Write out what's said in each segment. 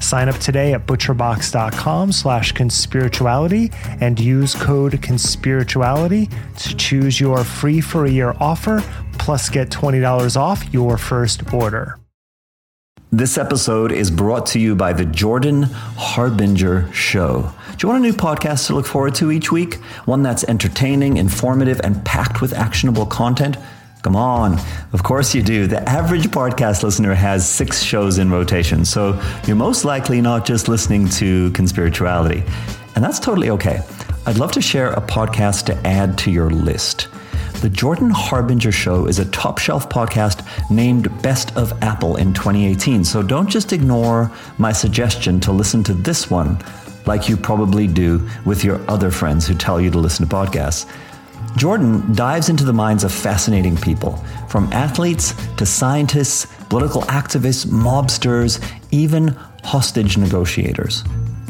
Sign up today at butcherbox.com slash conspirituality and use code conspirituality to choose your free for a year offer plus get $20 off your first order. This episode is brought to you by the Jordan Harbinger Show. Do you want a new podcast to look forward to each week? One that's entertaining, informative, and packed with actionable content? Come on. Of course you do. The average podcast listener has six shows in rotation, so you're most likely not just listening to Conspirituality. And that's totally okay. I'd love to share a podcast to add to your list. The Jordan Harbinger Show is a top shelf podcast named Best of Apple in 2018, so don't just ignore my suggestion to listen to this one like you probably do with your other friends who tell you to listen to podcasts. Jordan dives into the minds of fascinating people, from athletes to scientists, political activists, mobsters, even hostage negotiators.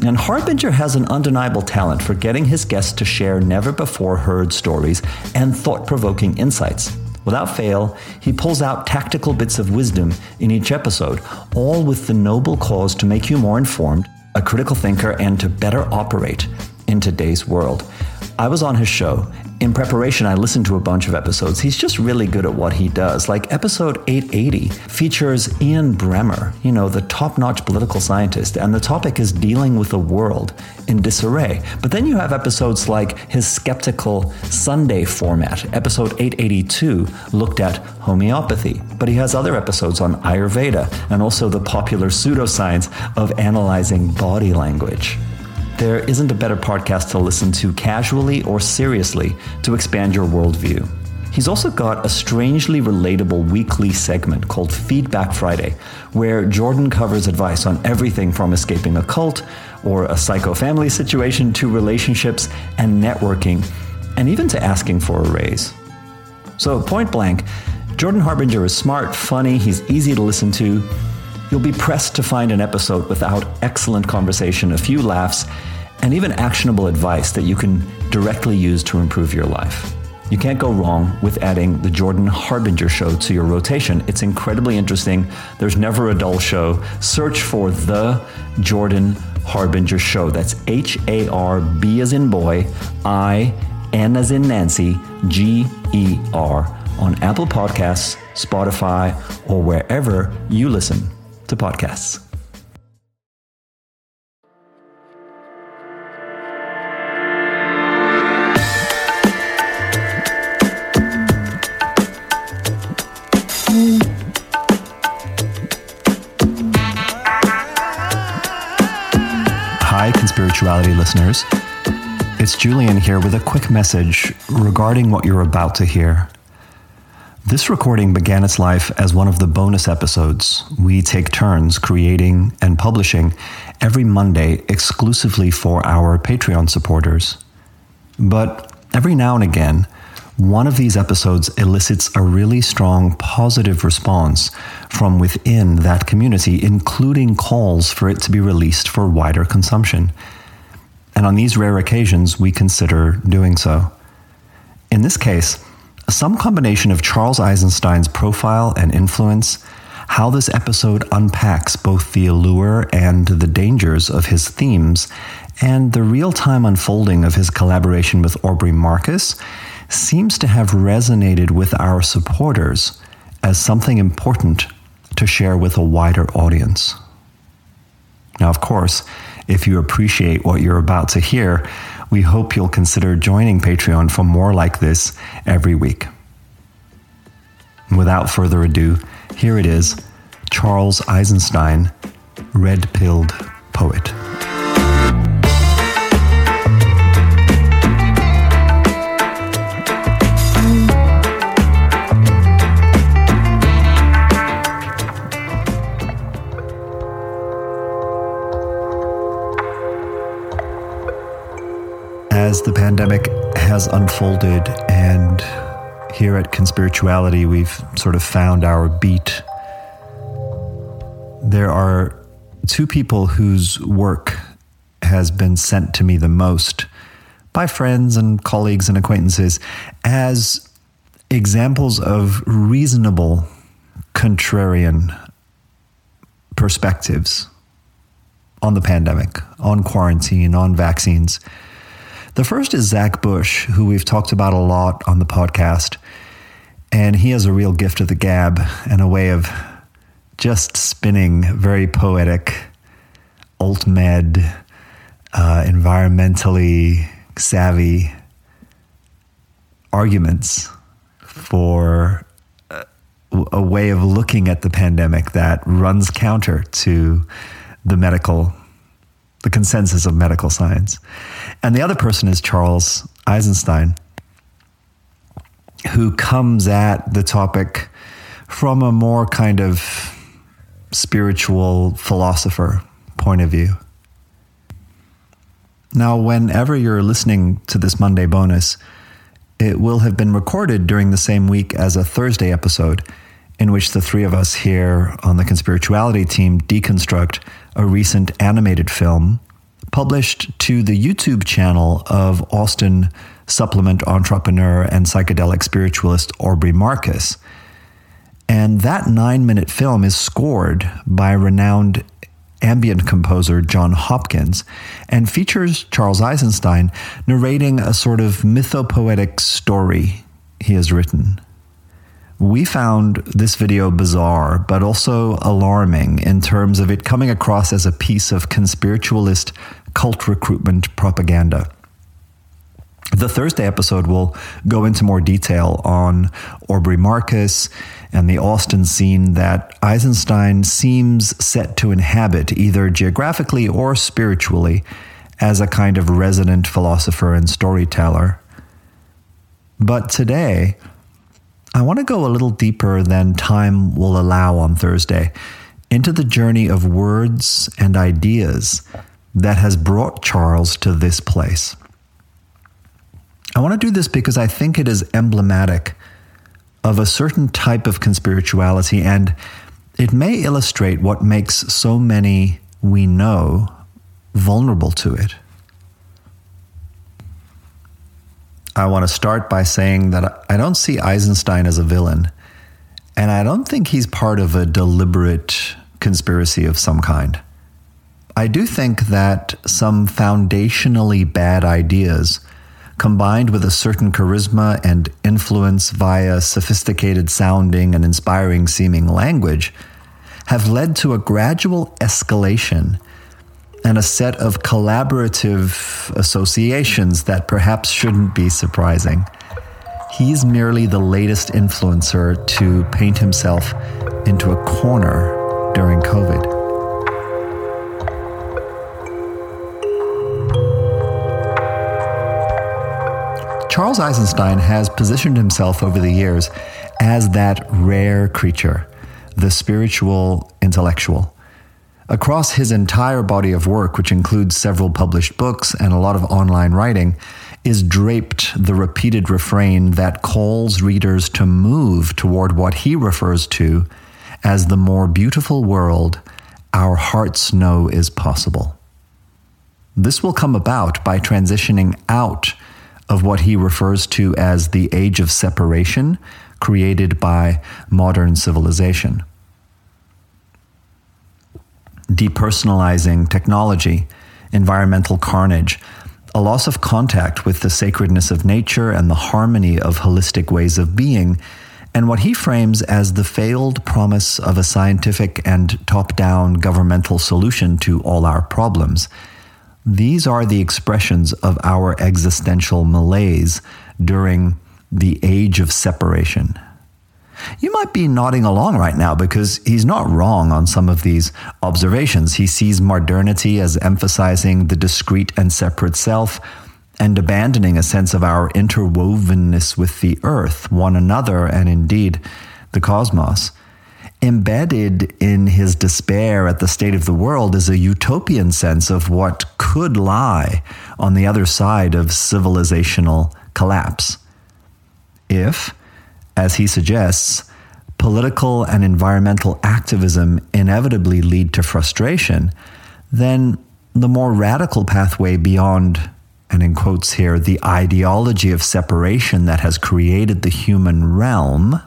And Harbinger has an undeniable talent for getting his guests to share never before heard stories and thought provoking insights. Without fail, he pulls out tactical bits of wisdom in each episode, all with the noble cause to make you more informed, a critical thinker, and to better operate in today's world. I was on his show. In preparation, I listened to a bunch of episodes. He's just really good at what he does. Like episode 880 features Ian Bremmer, you know, the top notch political scientist, and the topic is dealing with a world in disarray. But then you have episodes like his skeptical Sunday format. Episode 882 looked at homeopathy, but he has other episodes on Ayurveda and also the popular pseudoscience of analyzing body language. There isn't a better podcast to listen to casually or seriously to expand your worldview. He's also got a strangely relatable weekly segment called Feedback Friday, where Jordan covers advice on everything from escaping a cult or a psycho family situation to relationships and networking, and even to asking for a raise. So, point blank, Jordan Harbinger is smart, funny, he's easy to listen to, You'll be pressed to find an episode without excellent conversation, a few laughs, and even actionable advice that you can directly use to improve your life. You can't go wrong with adding the Jordan Harbinger show to your rotation. It's incredibly interesting. There's never a dull show. Search for the Jordan Harbinger show. That's H A R B as in boy, I N as in Nancy, G E R on Apple Podcasts, Spotify, or wherever you listen to podcasts. Hi, Conspirituality listeners. It's Julian here with a quick message regarding what you're about to hear. This recording began its life as one of the bonus episodes we take turns creating and publishing every Monday exclusively for our Patreon supporters. But every now and again, one of these episodes elicits a really strong positive response from within that community, including calls for it to be released for wider consumption. And on these rare occasions, we consider doing so. In this case, some combination of Charles Eisenstein's profile and influence, how this episode unpacks both the allure and the dangers of his themes, and the real time unfolding of his collaboration with Aubrey Marcus seems to have resonated with our supporters as something important to share with a wider audience. Now, of course, if you appreciate what you're about to hear, we hope you'll consider joining Patreon for more like this every week. Without further ado, here it is Charles Eisenstein, Red Pilled Poet. As the pandemic has unfolded and here at Conspirituality we've sort of found our beat, there are two people whose work has been sent to me the most by friends and colleagues and acquaintances as examples of reasonable contrarian perspectives on the pandemic, on quarantine, on vaccines. The first is Zach Bush, who we've talked about a lot on the podcast. And he has a real gift of the gab and a way of just spinning very poetic, alt med, uh, environmentally savvy arguments for a, a way of looking at the pandemic that runs counter to the medical the consensus of medical science. And the other person is Charles Eisenstein, who comes at the topic from a more kind of spiritual philosopher point of view. Now, whenever you're listening to this Monday bonus, it will have been recorded during the same week as a Thursday episode in which the three of us here on the Conspirituality team deconstruct a recent animated film published to the YouTube channel of Austin supplement entrepreneur and psychedelic spiritualist Aubrey Marcus. And that nine minute film is scored by renowned ambient composer Jon Hopkins and features Charles Eisenstein narrating a sort of mythopoetic story he has written. We found this video bizarre, but also alarming in terms of it coming across as a piece of conspiritualist cult recruitment propaganda. The Thursday episode will go into more detail on Aubrey Marcus and the Austin scene that Eisenstein seems set to inhabit, either geographically or spiritually, as a kind of resident philosopher and storyteller. But today, I want to go a little deeper than time will allow on Thursday into the journey of words and ideas that has brought Charles to this place. I want to do this because I think it is emblematic of a certain type of conspirituality and it may illustrate what makes so many we know vulnerable to it. I want to start by saying that I don't see Eisenstein as a villain, and I don't think he's part of a deliberate conspiracy of some kind. I do think that some foundationally bad ideas, combined with a certain charisma and influence via sophisticated sounding and inspiring seeming language, have led to a gradual escalation and a set of collaborative associations that perhaps shouldn't be surprising. He's merely the latest influencer to paint himself into a corner during COVID. Charles Eisenstein has positioned himself over the years as that rare creature, the spiritual intellectual. Across his entire body of work, which includes several published books and a lot of online writing, is draped the repeated refrain that calls readers to move toward what he refers to as the more beautiful world our hearts know is possible. This will come about by transitioning out of what he refers to as the age of separation created by modern civilization depersonalizing technology, environmental carnage, a loss of contact with the sacredness of nature and the harmony of holistic ways of being, and what he frames as the failed promise of a scientific and top down governmental solution to all our problems. These are the expressions of our existential malaise during the age of separation. You might be nodding along right now because he's not wrong on some of these observations. He sees modernity as emphasizing the discrete and separate self and abandoning a sense of our interwovenness with the earth, one another, and indeed the cosmos. Embedded in his despair at the state of the world is a utopian sense of what could lie on the other side of civilizational collapse. If, as he suggests, political and environmental activism inevitably lead to frustration, then the more radical pathway beyond and in quotes here, the ideology of separation that has created the human realm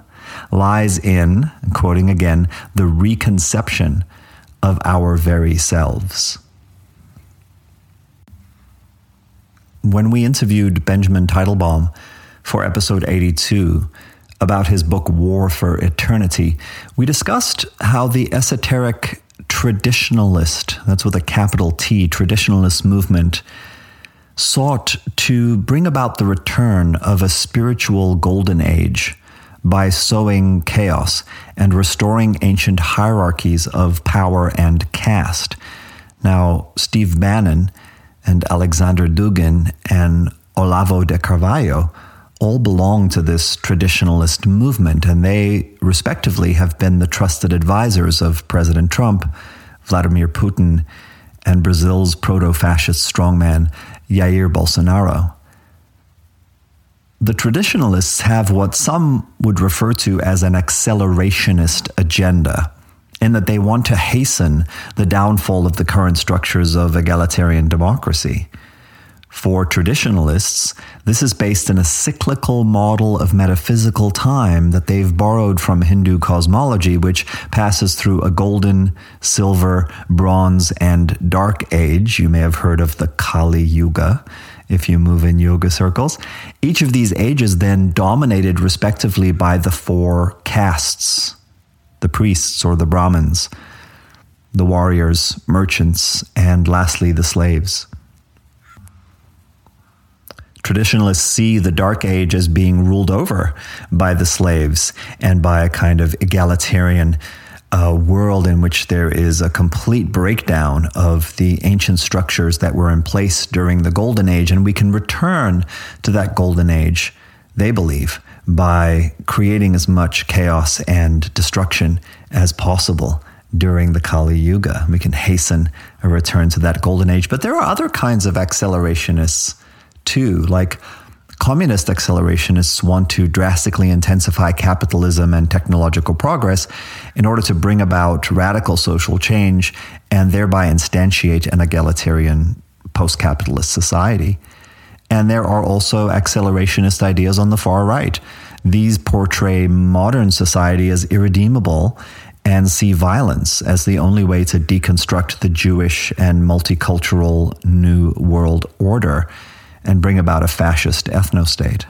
lies in, quoting again, the reconception of our very selves. When we interviewed Benjamin Teitelbaum for episode 82 about his book War for Eternity, we discussed how the esoteric traditionalist, that's with a capital T, traditionalist movement, sought to bring about the return of a spiritual golden age by sowing chaos and restoring ancient hierarchies of power and caste. Now, Steve Bannon and Alexander Dugin and Olavo de Carvalho all belong to this traditionalist movement, and they respectively have been the trusted advisors of President Trump, Vladimir Putin, and Brazil's proto fascist strongman Jair Bolsonaro. The traditionalists have what some would refer to as an accelerationist agenda, in that they want to hasten the downfall of the current structures of egalitarian democracy. For traditionalists, this is based in a cyclical model of metaphysical time that they've borrowed from Hindu cosmology, which passes through a golden, silver, bronze, and dark age. You may have heard of the Kali Yuga if you move in yoga circles. Each of these ages then dominated respectively by the four castes the priests or the Brahmins, the warriors, merchants, and lastly the slaves. Traditionalists see the Dark Age as being ruled over by the slaves and by a kind of egalitarian uh, world in which there is a complete breakdown of the ancient structures that were in place during the Golden Age. And we can return to that Golden Age, they believe, by creating as much chaos and destruction as possible during the Kali Yuga. We can hasten a return to that Golden Age. But there are other kinds of accelerationists too. Like communist accelerationists want to drastically intensify capitalism and technological progress in order to bring about radical social change and thereby instantiate an egalitarian post capitalist society. And there are also accelerationist ideas on the far right. These portray modern society as irredeemable and see violence as the only way to deconstruct the Jewish and multicultural New World Order and bring about a fascist ethno state.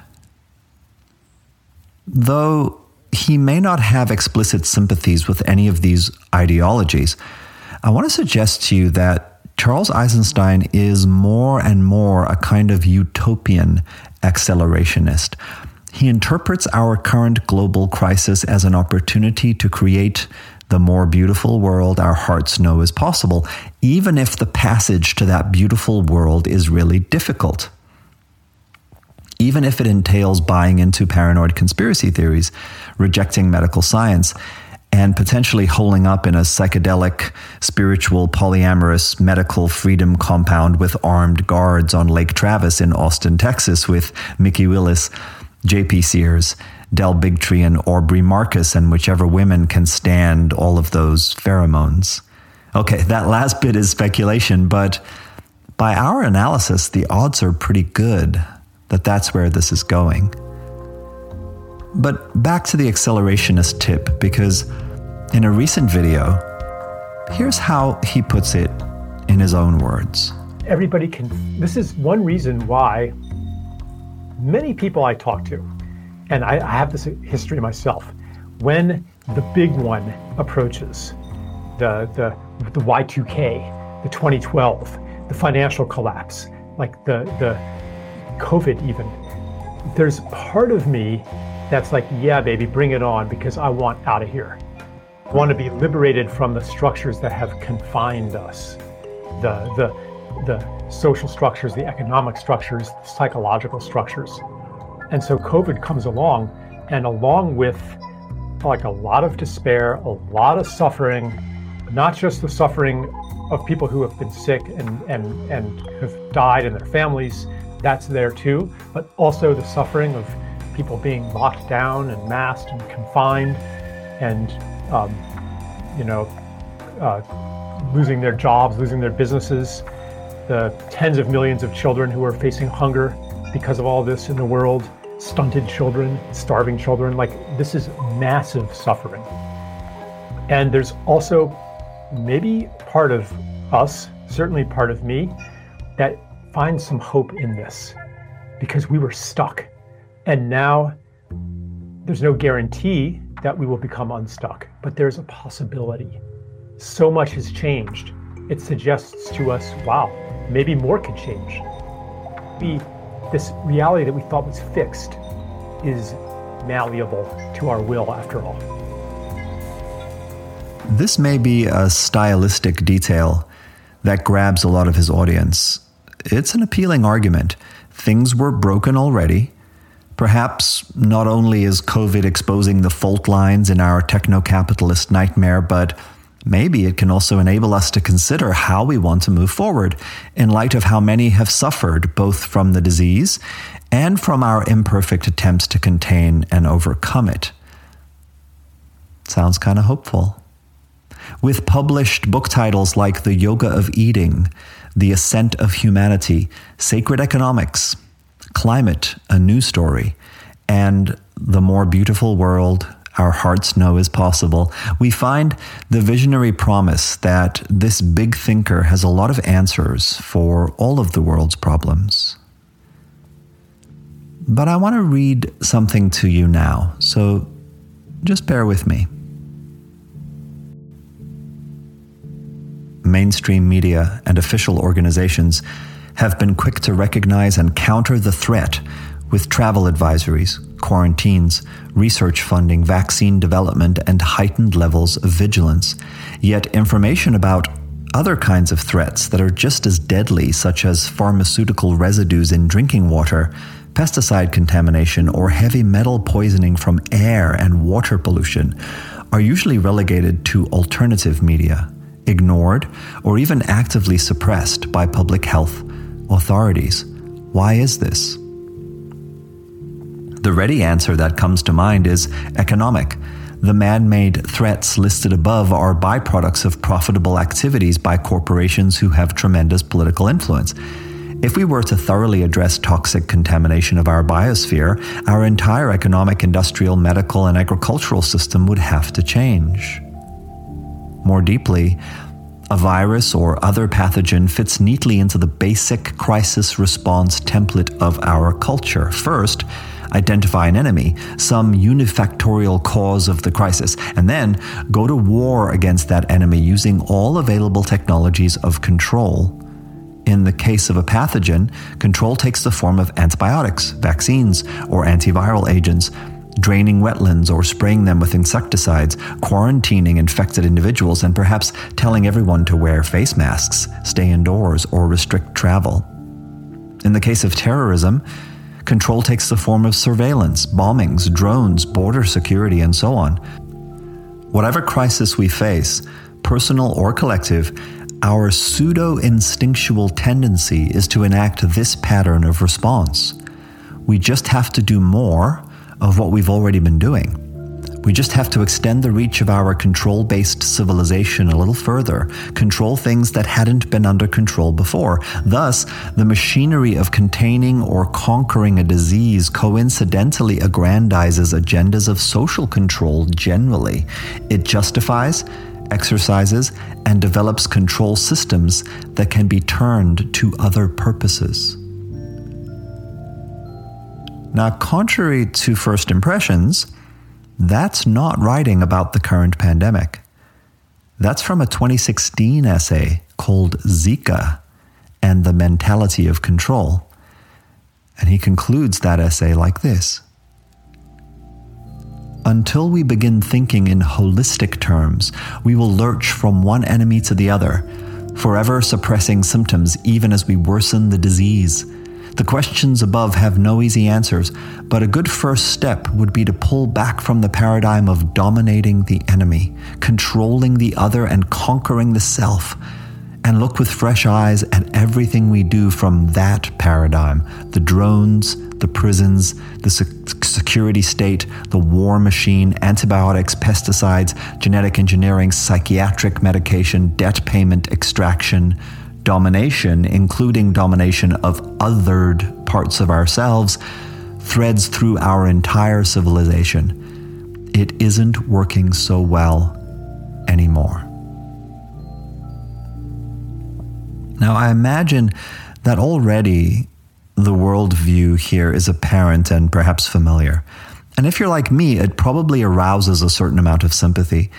Though he may not have explicit sympathies with any of these ideologies, I want to suggest to you that Charles Eisenstein is more and more a kind of utopian accelerationist. He interprets our current global crisis as an opportunity to create the more beautiful world our hearts know is possible, even if the passage to that beautiful world is really difficult even if it entails buying into paranoid conspiracy theories, rejecting medical science, and potentially holing up in a psychedelic, spiritual, polyamorous medical freedom compound with armed guards on Lake Travis in Austin, Texas, with Mikki Willis, J.P. Sears, Del Bigtree, and Aubrey Marcus, and whichever women can stand all of those pheromones. Okay, that last bit is speculation, but by our analysis, the odds are pretty good that that's where this is going. But back to the accelerationist tip, because in a recent video, here's how he puts it in his own words. Everybody can, this is one reason why many people I talk to and I, I have this history myself. When the big one approaches, the the the Y2K, the 2012, the financial collapse, like the the COVID even, there's part of me that's like, yeah, baby, bring it on because I want out of here. I want to be liberated from the structures that have confined us, the the the social structures, the economic structures, the psychological structures. And so COVID comes along, and along with like a lot of despair, a lot of suffering, not just the suffering of people who have been sick and, and, and have died and their families, that's there too, but also the suffering of people being locked down and masked and confined and, um, you know, uh, losing their jobs, losing their businesses, the tens of millions of children who are facing hunger because of all this in the world, stunted children, starving children. Like, this is massive suffering. And there's also maybe part of us, certainly part of me, that finds some hope in this because we were stuck. And now there's no guarantee that we will become unstuck, but there's a possibility. So much has changed. It suggests to us, wow, maybe more could change. We this reality that we thought was fixed is malleable to our will after all. This may be a stylistic detail that grabs a lot of his audience. It's an appealing argument. Things were broken already. Perhaps not only is COVID exposing the fault lines in our techno capitalist nightmare, but Maybe it can also enable us to consider how we want to move forward in light of how many have suffered both from the disease and from our imperfect attempts to contain and overcome it. Sounds kind of hopeful. With published book titles like The Yoga of Eating, The Ascent of Humanity, Sacred Economics, Climate, A New Story, and The More Beautiful World, our hearts know is possible, we find the visionary promise that this big thinker has a lot of answers for all of the world's problems. But I want to read something to you now, so just bear with me. Mainstream media and official organizations have been quick to recognize and counter the threat with travel advisories, quarantines, research funding, vaccine development, and heightened levels of vigilance. Yet information about other kinds of threats that are just as deadly, such as pharmaceutical residues in drinking water, pesticide contamination, or heavy metal poisoning from air and water pollution, are usually relegated to alternative media, ignored, or even actively suppressed by public health authorities. Why is this? The ready answer that comes to mind is economic. The man made threats listed above are byproducts of profitable activities by corporations who have tremendous political influence. If we were to thoroughly address toxic contamination of our biosphere, our entire economic, industrial, medical, and agricultural system would have to change. More deeply, a virus or other pathogen fits neatly into the basic crisis response template of our culture. First, identify an enemy, some unifactorial cause of the crisis, and then go to war against that enemy using all available technologies of control. In the case of a pathogen, control takes the form of antibiotics, vaccines, or antiviral agents, draining wetlands or spraying them with insecticides, quarantining infected individuals, and perhaps telling everyone to wear face masks, stay indoors, or restrict travel. In the case of terrorism, Control takes the form of surveillance, bombings, drones, border security, and so on. Whatever crisis we face, personal or collective, our pseudo instinctual tendency is to enact this pattern of response. We just have to do more of what we've already been doing. We just have to extend the reach of our control based civilization a little further, control things that hadn't been under control before. Thus, the machinery of containing or conquering a disease coincidentally aggrandizes agendas of social control generally. It justifies, exercises, and develops control systems that can be turned to other purposes. Now, contrary to first impressions, that's not writing about the current pandemic. That's from a 2016 essay called Zika and the Mentality of Control. And he concludes that essay like this Until we begin thinking in holistic terms, we will lurch from one enemy to the other, forever suppressing symptoms even as we worsen the disease. The questions above have no easy answers, but a good first step would be to pull back from the paradigm of dominating the enemy, controlling the other, and conquering the self, and look with fresh eyes at everything we do from that paradigm. The drones, the prisons, the security state, the war machine, antibiotics, pesticides, genetic engineering, psychiatric medication, debt payment extraction domination, including domination of othered parts of ourselves, threads through our entire civilization. It isn't working so well anymore. Now, I imagine that already the worldview here is apparent and perhaps familiar. And if you're like me, it probably arouses a certain amount of sympathy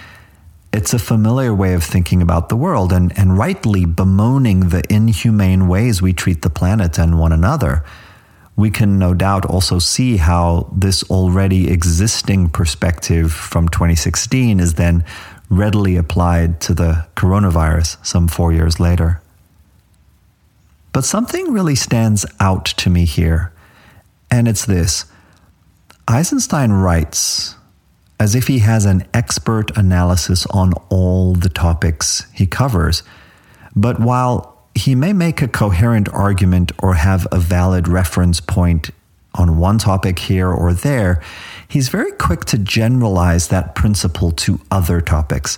it's a familiar way of thinking about the world and, and rightly bemoaning the inhumane ways we treat the planet and one another. We can no doubt also see how this already existing perspective from 2016 is then readily applied to the coronavirus some four years later. But something really stands out to me here, and it's this Eisenstein writes as if he has an expert analysis on all the topics he covers. But while he may make a coherent argument or have a valid reference point on one topic here or there, he's very quick to generalize that principle to other topics.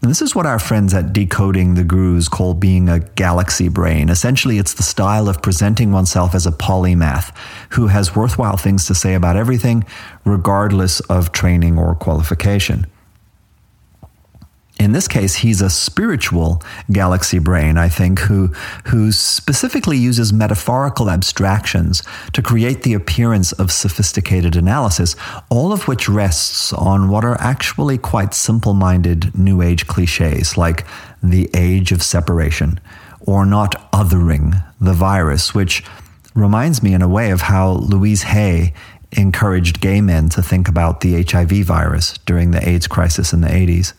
This is what our friends at Decoding the Gurus call being a galaxy brain. Essentially, it's the style of presenting oneself as a polymath who has worthwhile things to say about everything, regardless of training or qualification. In this case, he's a spiritual galaxy brain, I think, who, who specifically uses metaphorical abstractions to create the appearance of sophisticated analysis, all of which rests on what are actually quite simple minded New Age cliches like the age of separation or not othering the virus, which reminds me in a way of how Louise Hay encouraged gay men to think about the HIV virus during the AIDS crisis in the 80s.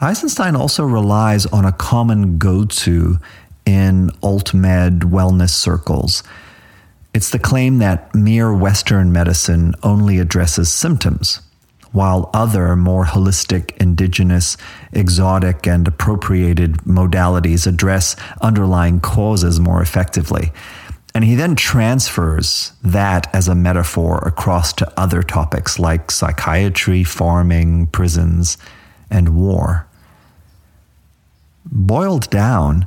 Eisenstein also relies on a common go to in alt med wellness circles. It's the claim that mere Western medicine only addresses symptoms, while other more holistic, indigenous, exotic, and appropriated modalities address underlying causes more effectively. And he then transfers that as a metaphor across to other topics like psychiatry, farming, prisons, and war. Boiled down,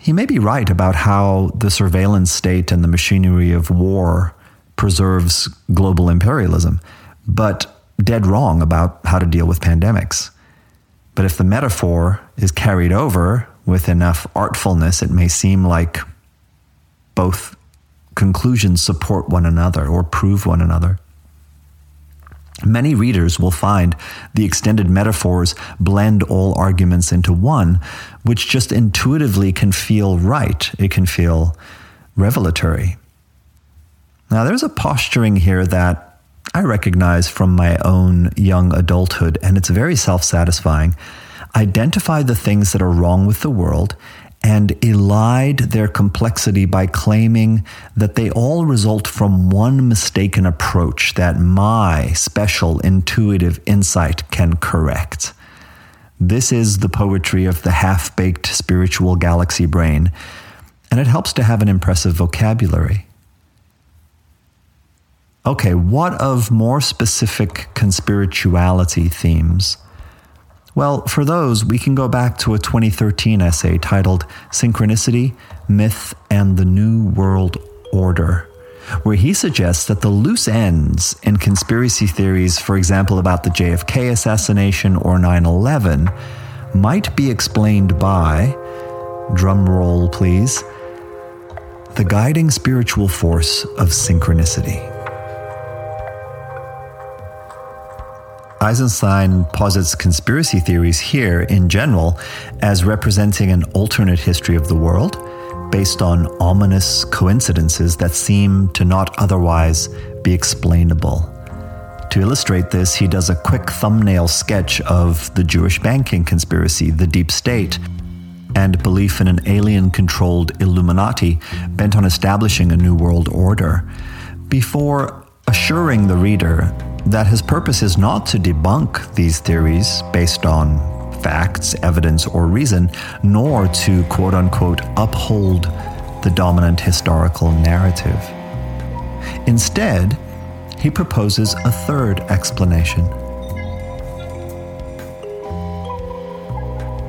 he may be right about how the surveillance state and the machinery of war preserves global imperialism, but dead wrong about how to deal with pandemics. But if the metaphor is carried over with enough artfulness, it may seem like both conclusions support one another or prove one another. Many readers will find the extended metaphors blend all arguments into one, which just intuitively can feel right. It can feel revelatory. Now, there's a posturing here that I recognize from my own young adulthood, and it's very self satisfying. Identify the things that are wrong with the world and elide their complexity by claiming that they all result from one mistaken approach that my special intuitive insight can correct. This is the poetry of the half baked spiritual galaxy brain, and it helps to have an impressive vocabulary. Okay, what of more specific conspirituality themes? Well, for those, we can go back to a 2013 essay titled Synchronicity, Myth, and the New World Order, where he suggests that the loose ends in conspiracy theories, for example, about the JFK assassination or 9 11, might be explained by, drumroll please, the guiding spiritual force of synchronicity. Eisenstein posits conspiracy theories here in general as representing an alternate history of the world based on ominous coincidences that seem to not otherwise be explainable. To illustrate this, he does a quick thumbnail sketch of the Jewish banking conspiracy, the deep state, and belief in an alien controlled Illuminati bent on establishing a new world order, before assuring the reader that his purpose is not to debunk these theories based on facts, evidence, or reason, nor to quote unquote uphold the dominant historical narrative. Instead, he proposes a third explanation.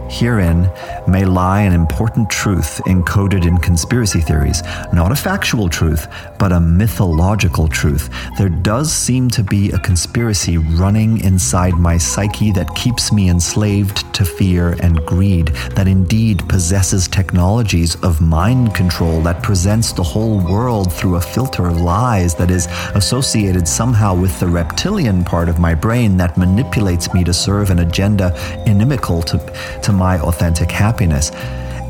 Herein may lie an important truth encoded in conspiracy theories, not a factual truth, but a mythological truth. There does seem to be a conspiracy running inside my psyche that keeps me enslaved to fear and greed, that indeed possesses technologies of mind control that presents the whole world through a filter of lies that is associated somehow with the reptilian part of my brain that manipulates me to serve an agenda inimical to, to my authentic happiness.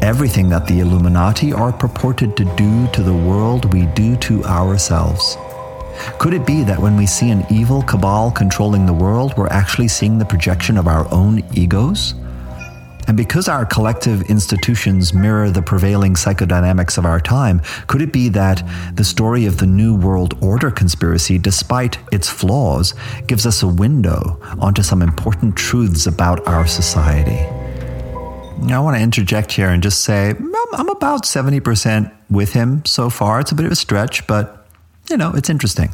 Everything that the Illuminati are purported to do to the world, we do to ourselves. Could it be that when we see an evil cabal controlling the world, we're actually seeing the projection of our own egos? And because our collective institutions mirror the prevailing psychodynamics of our time, could it be that the story of the New World Order conspiracy, despite its flaws, gives us a window onto some important truths about our society? I want to interject here and just say I'm about 70% with him so far. It's a bit of a stretch, but you know, it's interesting.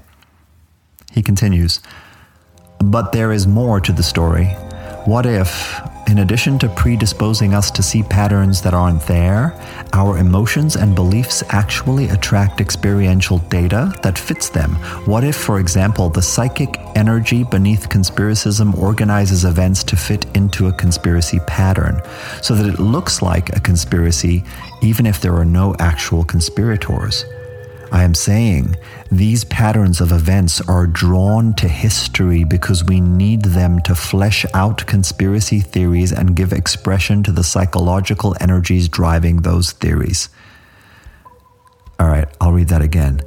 He continues, but there is more to the story. What if in addition to predisposing us to see patterns that aren't there, our emotions and beliefs actually attract experiential data that fits them. What if, for example, the psychic energy beneath conspiracism organizes events to fit into a conspiracy pattern so that it looks like a conspiracy even if there are no actual conspirators? I am saying these patterns of events are drawn to history because we need them to flesh out conspiracy theories and give expression to the psychological energies driving those theories. All right, I'll read that again.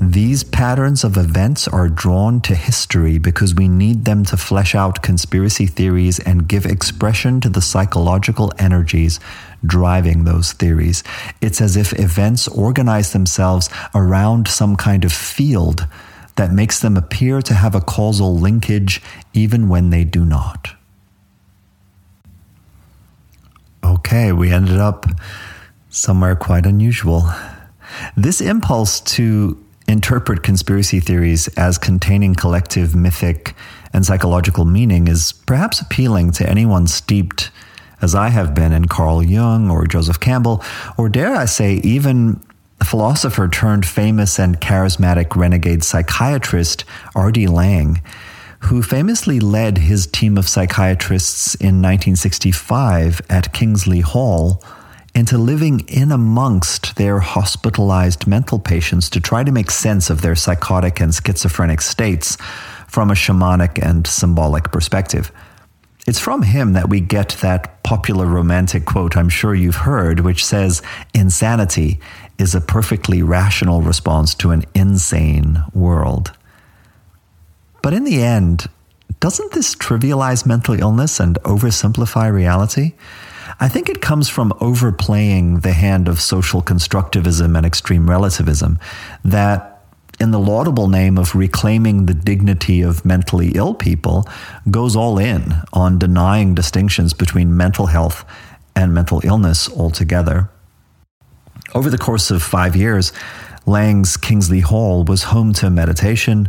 These patterns of events are drawn to history because we need them to flesh out conspiracy theories and give expression to the psychological energies driving those theories. It's as if events organize themselves around some kind of field that makes them appear to have a causal linkage even when they do not. Okay, we ended up somewhere quite unusual. This impulse to interpret conspiracy theories as containing collective mythic and psychological meaning is perhaps appealing to anyone steeped, as I have been, in Carl Jung or Joseph Campbell, or dare I say, even philosopher turned famous and charismatic renegade psychiatrist R.D. Laing, who famously led his team of psychiatrists in 1965 at Kingsley Hall into living in amongst their hospitalized mental patients to try to make sense of their psychotic and schizophrenic states from a shamanic and symbolic perspective. It's from him that we get that popular romantic quote I'm sure you've heard, which says, Insanity is a perfectly rational response to an insane world. But in the end, doesn't this trivialize mental illness and oversimplify reality? I think it comes from overplaying the hand of social constructivism and extreme relativism that in the laudable name of reclaiming the dignity of mentally ill people, goes all in on denying distinctions between mental health and mental illness altogether. Over the course of five years, Laing's Kingsley Hall was home to meditation,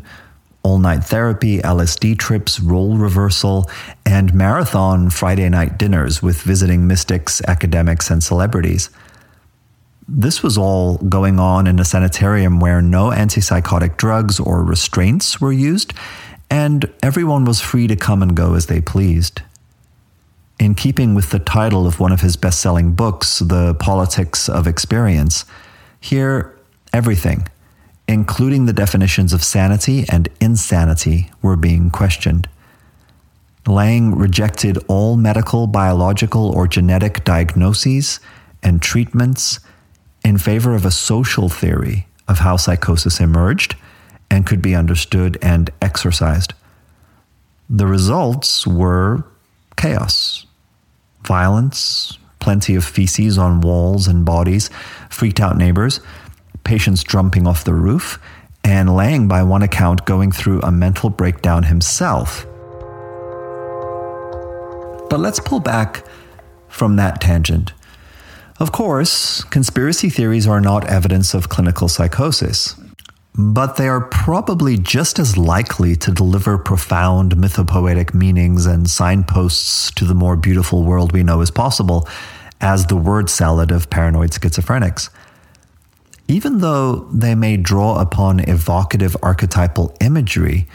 all night therapy, LSD trips, role reversal, and marathon Friday night dinners with visiting mystics, academics, and celebrities. This was all going on in a sanitarium where no antipsychotic drugs or restraints were used, and everyone was free to come and go as they pleased. In keeping with the title of one of his best selling books, The Politics of Experience, here everything including the definitions of sanity and insanity, were being questioned. Laing rejected all medical, biological, or genetic diagnoses and treatments in favor of a social theory of how psychosis emerged and could be understood and exorcised. The results were chaos, violence, plenty of feces on walls and bodies, freaked out neighbors, patients jumping off the roof, and Laing, by one account, going through a mental breakdown himself. But let's pull back from that tangent. Of course, conspiracy theories are not evidence of clinical psychosis, but they are probably just as likely to deliver profound mythopoetic meanings and signposts to the more beautiful world we know is possible as the word salad of paranoid schizophrenics. Even though they may draw upon evocative archetypal imagery,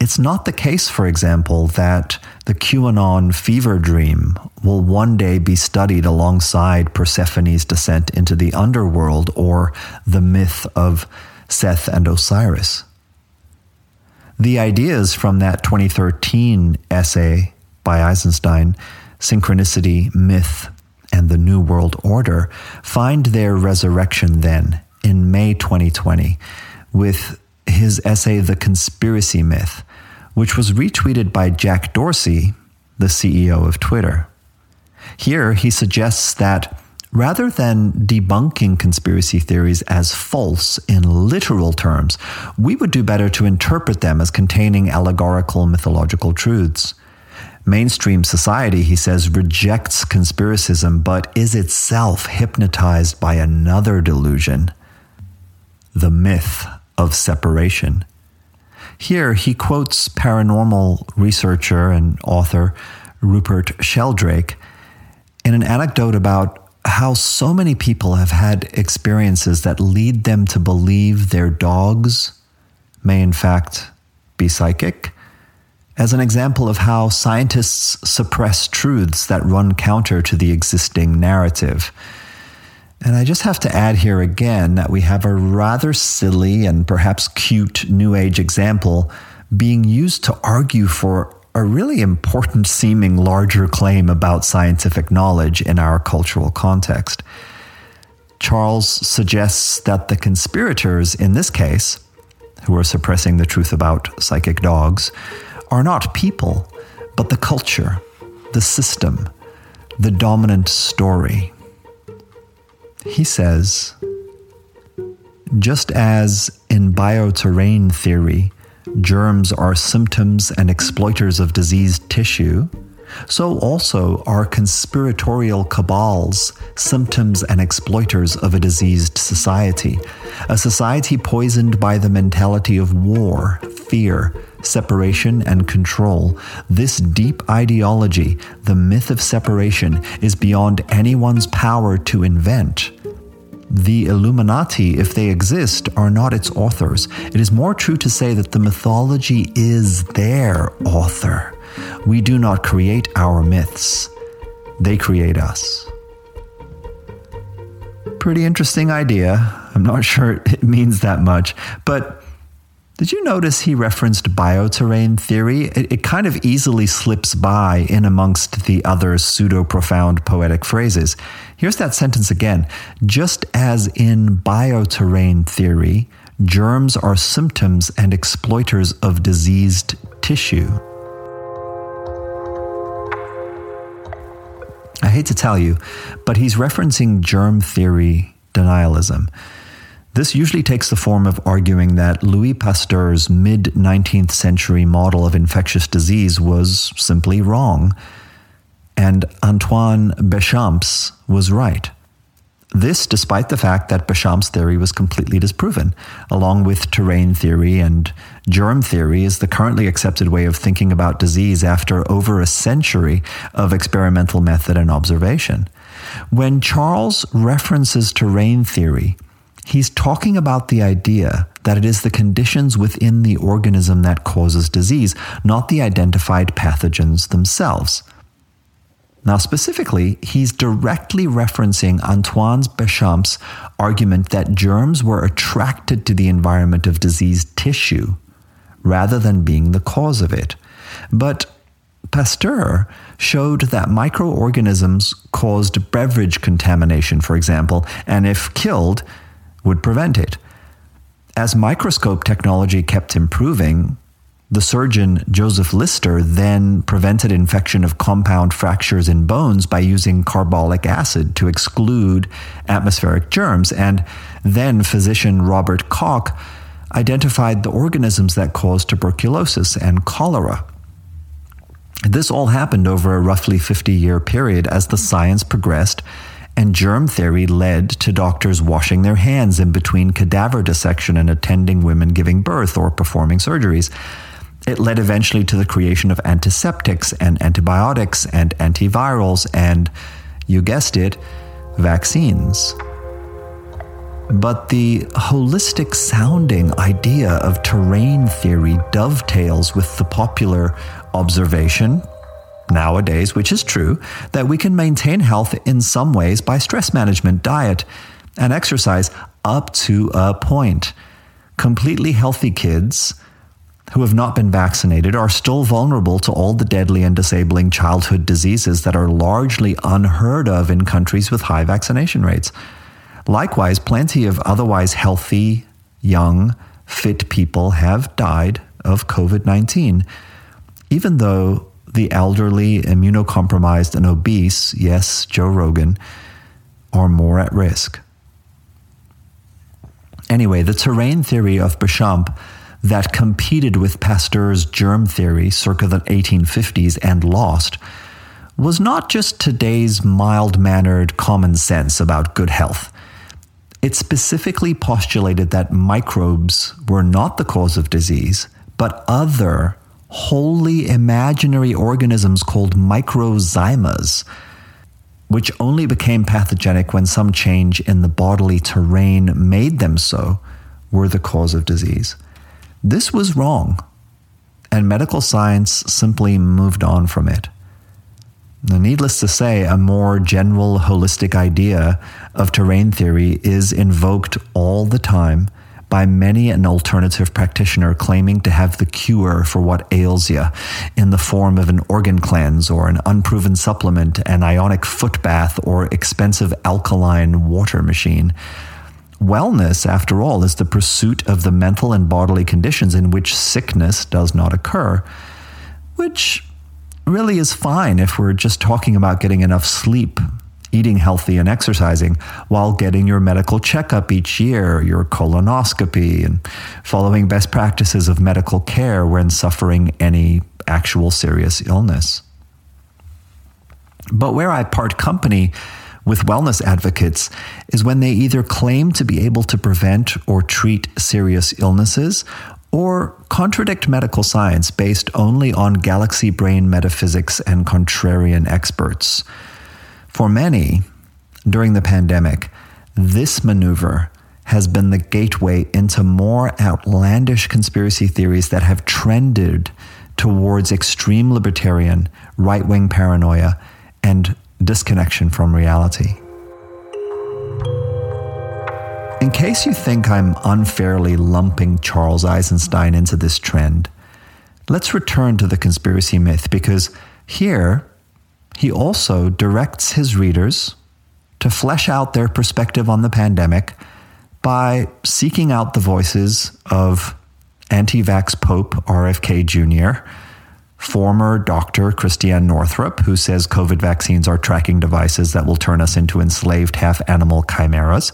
it's not the case, for example, that the QAnon fever dream will one day be studied alongside Persephone's descent into the underworld or the myth of Seth and Osiris. The ideas from that 2013 essay by Eisenstein, Synchronicity, Myth, and the New World Order, find their resurrection then in May 2020 with his essay, The Conspiracy Myth, which was retweeted by Jack Dorsey, the CEO of Twitter. Here, he suggests that rather than debunking conspiracy theories as false in literal terms, we would do better to interpret them as containing allegorical mythological truths. Mainstream society, he says, rejects conspiracism but is itself hypnotized by another delusion the myth of separation. Here, he quotes paranormal researcher and author Rupert Sheldrake in an anecdote about how so many people have had experiences that lead them to believe their dogs may, in fact, be psychic, as an example of how scientists suppress truths that run counter to the existing narrative. And I just have to add here again that we have a rather silly and perhaps cute New Age example being used to argue for a really important seeming larger claim about scientific knowledge in our cultural context. Charles suggests that the conspirators in this case, who are suppressing the truth about psychic dogs, are not people, but the culture, the system, the dominant story. He says, just as in bioterrain theory, germs are symptoms and exploiters of diseased tissue, so also are conspiratorial cabals symptoms and exploiters of a diseased society, a society poisoned by the mentality of war, fear, separation, and control. This deep ideology, the myth of separation, is beyond anyone's power to invent. The Illuminati, if they exist, are not its authors. It is more true to say that the mythology is their author. We do not create our myths, they create us. Pretty interesting idea. I'm not sure it means that much, but did you notice he referenced bioterrain theory? It, it, kind of easily slips by in amongst the other pseudo profound poetic phrases. Here's that sentence again. Just as in bioterrain theory, germs are symptoms and exploiters of diseased tissue. I hate to tell you, but he's referencing germ theory denialism. This usually takes the form of arguing that Louis Pasteur's mid 19th century model of infectious disease was simply wrong, and Antoine Béchamp was right. This despite the fact that Béchamp's theory was completely disproven, along with terrain theory and germ theory is the currently accepted way of thinking about disease after over a century of experimental method and observation. When Charles references terrain theory, He's talking about the idea that it is the conditions within the organism that causes disease, not the identified pathogens themselves. Now, specifically, he's directly referencing Antoine Béchamp's argument that germs were attracted to the environment of diseased tissue rather than being the cause of it. But Pasteur showed that microorganisms caused beverage contamination, for example, and if killed, would prevent it. As microscope technology kept improving, the surgeon Joseph Lister then prevented infection of compound fractures in bones by using carbolic acid to exclude atmospheric germs. And then physician Robert Koch identified the organisms that cause tuberculosis and cholera. This all happened over a roughly 50 year period as the science progressed and germ theory led to doctors washing their hands in between cadaver dissection and attending women giving birth or performing surgeries. It led eventually to the creation of antiseptics and antibiotics and antivirals and, you guessed it, vaccines. But the holistic sounding idea of terrain theory dovetails with the popular observation nowadays, which is true, that we can maintain health in some ways by stress management, diet, and exercise up to a point. Completely healthy kids who have not been vaccinated are still vulnerable to all the deadly and disabling childhood diseases that are largely unheard of in countries with high vaccination rates. Likewise, plenty of otherwise healthy, young, fit people have died of COVID 19, even though the elderly, immunocompromised, and obese, yes, Joe Rogan, are more at risk. Anyway, the terrain theory of Béchamp that competed with Pasteur's germ theory circa the 1850s and lost was not just today's mild mannered common sense about good health. It specifically postulated that microbes were not the cause of disease, but other wholly imaginary organisms called microzymas, which only became pathogenic when some change in the bodily terrain made them so, were the cause of disease. This was wrong, and medical science simply moved on from it. Now, needless to say, a more general holistic idea of terrain theory is invoked all the time by many an alternative practitioner claiming to have the cure for what ails you in the form of an organ cleanse or an unproven supplement, an ionic foot bath, or expensive alkaline water machine. Wellness, after all, is the pursuit of the mental and bodily conditions in which sickness does not occur, which really is fine if we're just talking about getting enough sleep, eating healthy, and exercising while getting your medical checkup each year, your colonoscopy, and following best practices of medical care when suffering any actual serious illness. But where I part company with wellness advocates is when they either claim to be able to prevent or treat serious illnesses or contradict medical science based only on galaxy brain metaphysics and contrarian experts. For many, during the pandemic, this maneuver has been the gateway into more outlandish conspiracy theories that have trended towards extreme libertarian, right wing paranoia, and disconnection from reality. In case you think I'm unfairly lumping Charles Eisenstein into this trend, let's return to the conspiracy myth because here he also directs his readers to flesh out their perspective on the pandemic by seeking out the voices of anti vax Pope RFK Jr former doctor Christiane Northrup, who says COVID vaccines are tracking devices that will turn us into enslaved half animal chimeras.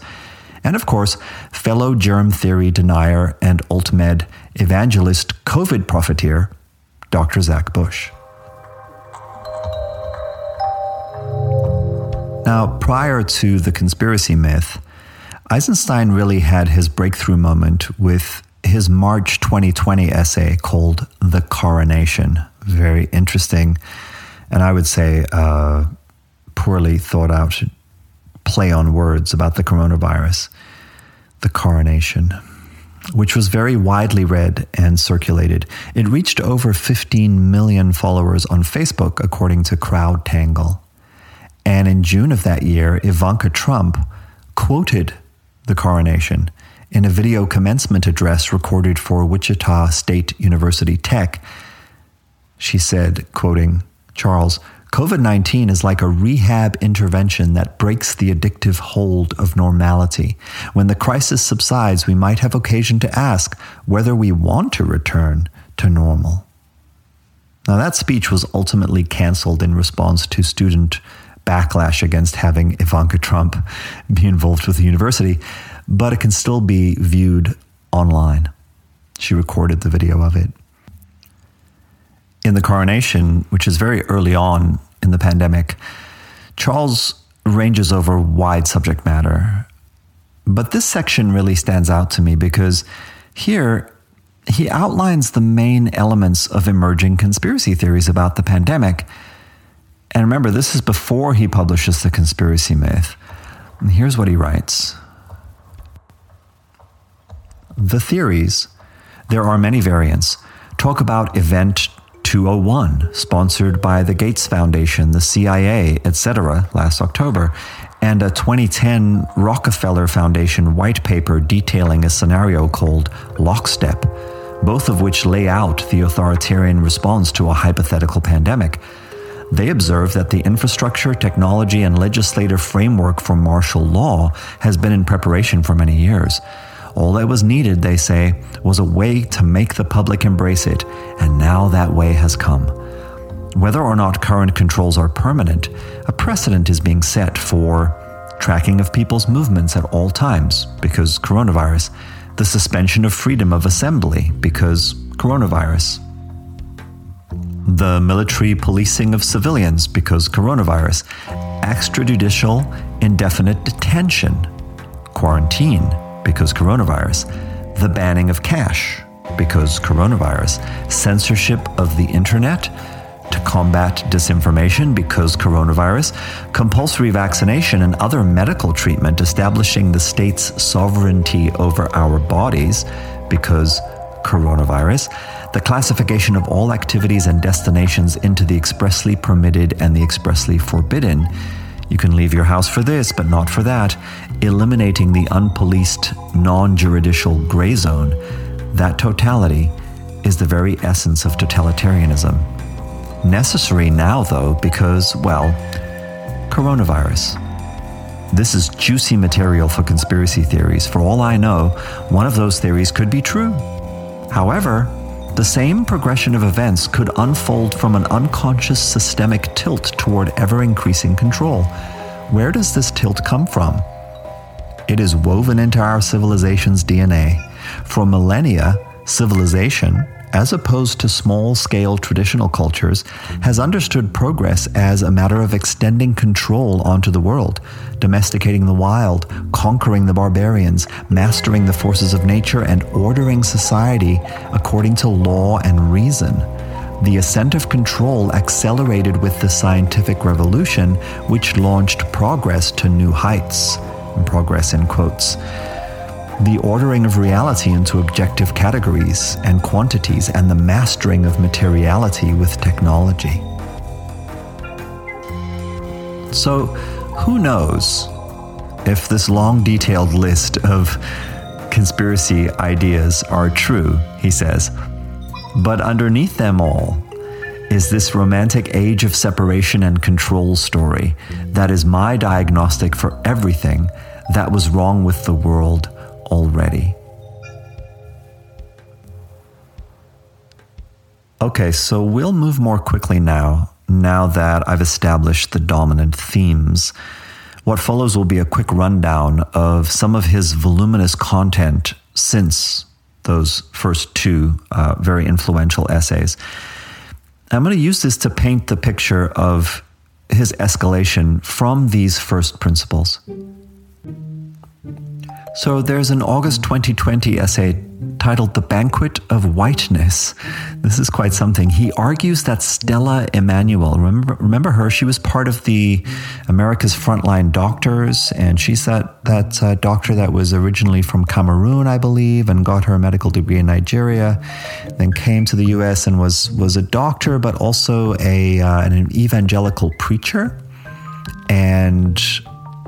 And of course, fellow germ theory denier and alt med evangelist COVID profiteer, Dr. Zach Bush. Now, prior to the conspiracy myth, Eisenstein really had his breakthrough moment with his March 2020 essay called The Coronation very interesting, and I would say uh, poorly thought out play on words about the coronavirus, the coronation, which was very widely read and circulated. It reached over 15 million followers on Facebook, according to CrowdTangle. And in June of that year, Ivanka Trump quoted the coronation in a video commencement address recorded for Wichita State University Tech she said, quoting Charles, COVID 19 is like a rehab intervention that breaks the addictive hold of normality. When the crisis subsides, we might have occasion to ask whether we want to return to normal. Now, that speech was ultimately canceled in response to student backlash against having Ivanka Trump be involved with the university, but it can still be viewed online. She recorded the video of it in the coronation, which is very early on in the pandemic, Charles ranges over wide subject matter. But this section really stands out to me because here he outlines the main elements of emerging conspiracy theories about the pandemic. And remember, this is before he publishes the conspiracy myth. And here's what he writes The theories, there are many variants, talk about event 201, sponsored by the Gates Foundation, the CIA, etc., last October, and a 2010 Rockefeller Foundation white paper detailing a scenario called Lockstep, both of which lay out the authoritarian response to a hypothetical pandemic. They observe that the infrastructure, technology, and legislative framework for martial law has been in preparation for many years. All that was needed, they say, was a way to make the public embrace it, and now that way has come. Whether or not current controls are permanent, a precedent is being set for tracking of people's movements at all times because coronavirus, the suspension of freedom of assembly because coronavirus, the military policing of civilians because coronavirus, extrajudicial indefinite detention, quarantine because coronavirus, the banning of cash because coronavirus, censorship of the internet to combat disinformation because coronavirus, compulsory vaccination and other medical treatment establishing the state's sovereignty over our bodies because coronavirus, the classification of all activities and destinations into the expressly permitted and the expressly forbidden you can leave your house for this, but not for that, eliminating the unpoliced, non juridical gray zone. That totality is the very essence of totalitarianism. Necessary now, though, because, well, coronavirus. This is juicy material for conspiracy theories. For all I know, one of those theories could be true. However, the same progression of events could unfold from an unconscious systemic tilt toward ever increasing control. Where does this tilt come from? It is woven into our civilization's DNA. For millennia, civilization, as opposed to small scale traditional cultures, has understood progress as a matter of extending control onto the world, domesticating the wild, conquering the barbarians, mastering the forces of nature, and ordering society according to law and reason. The ascent of control accelerated with the scientific revolution, which launched progress to new heights. Progress in quotes the ordering of reality into objective categories and quantities, and the mastering of materiality with technology. So, who knows if this long detailed list of conspiracy ideas are true, he says. But underneath them all is this romantic age of separation and control story that is my diagnostic for everything that was wrong with the world already. Okay, so we'll move more quickly now, now that I've established the dominant themes. What follows will be a quick rundown of some of his voluminous content since those first two uh, very influential essays. I'm going to use this to paint the picture of his escalation from these first principles. So there's an August 2020 essay titled The Banquet of Whiteness. This is quite something. He argues that Stella Immanuel, remember, remember her? She was part of the America's Frontline Doctors, and she's that, that uh, doctor that was originally from Cameroon, I believe, and got her medical degree in Nigeria, then came to the US and was, was a doctor, but also a, uh, an evangelical preacher. And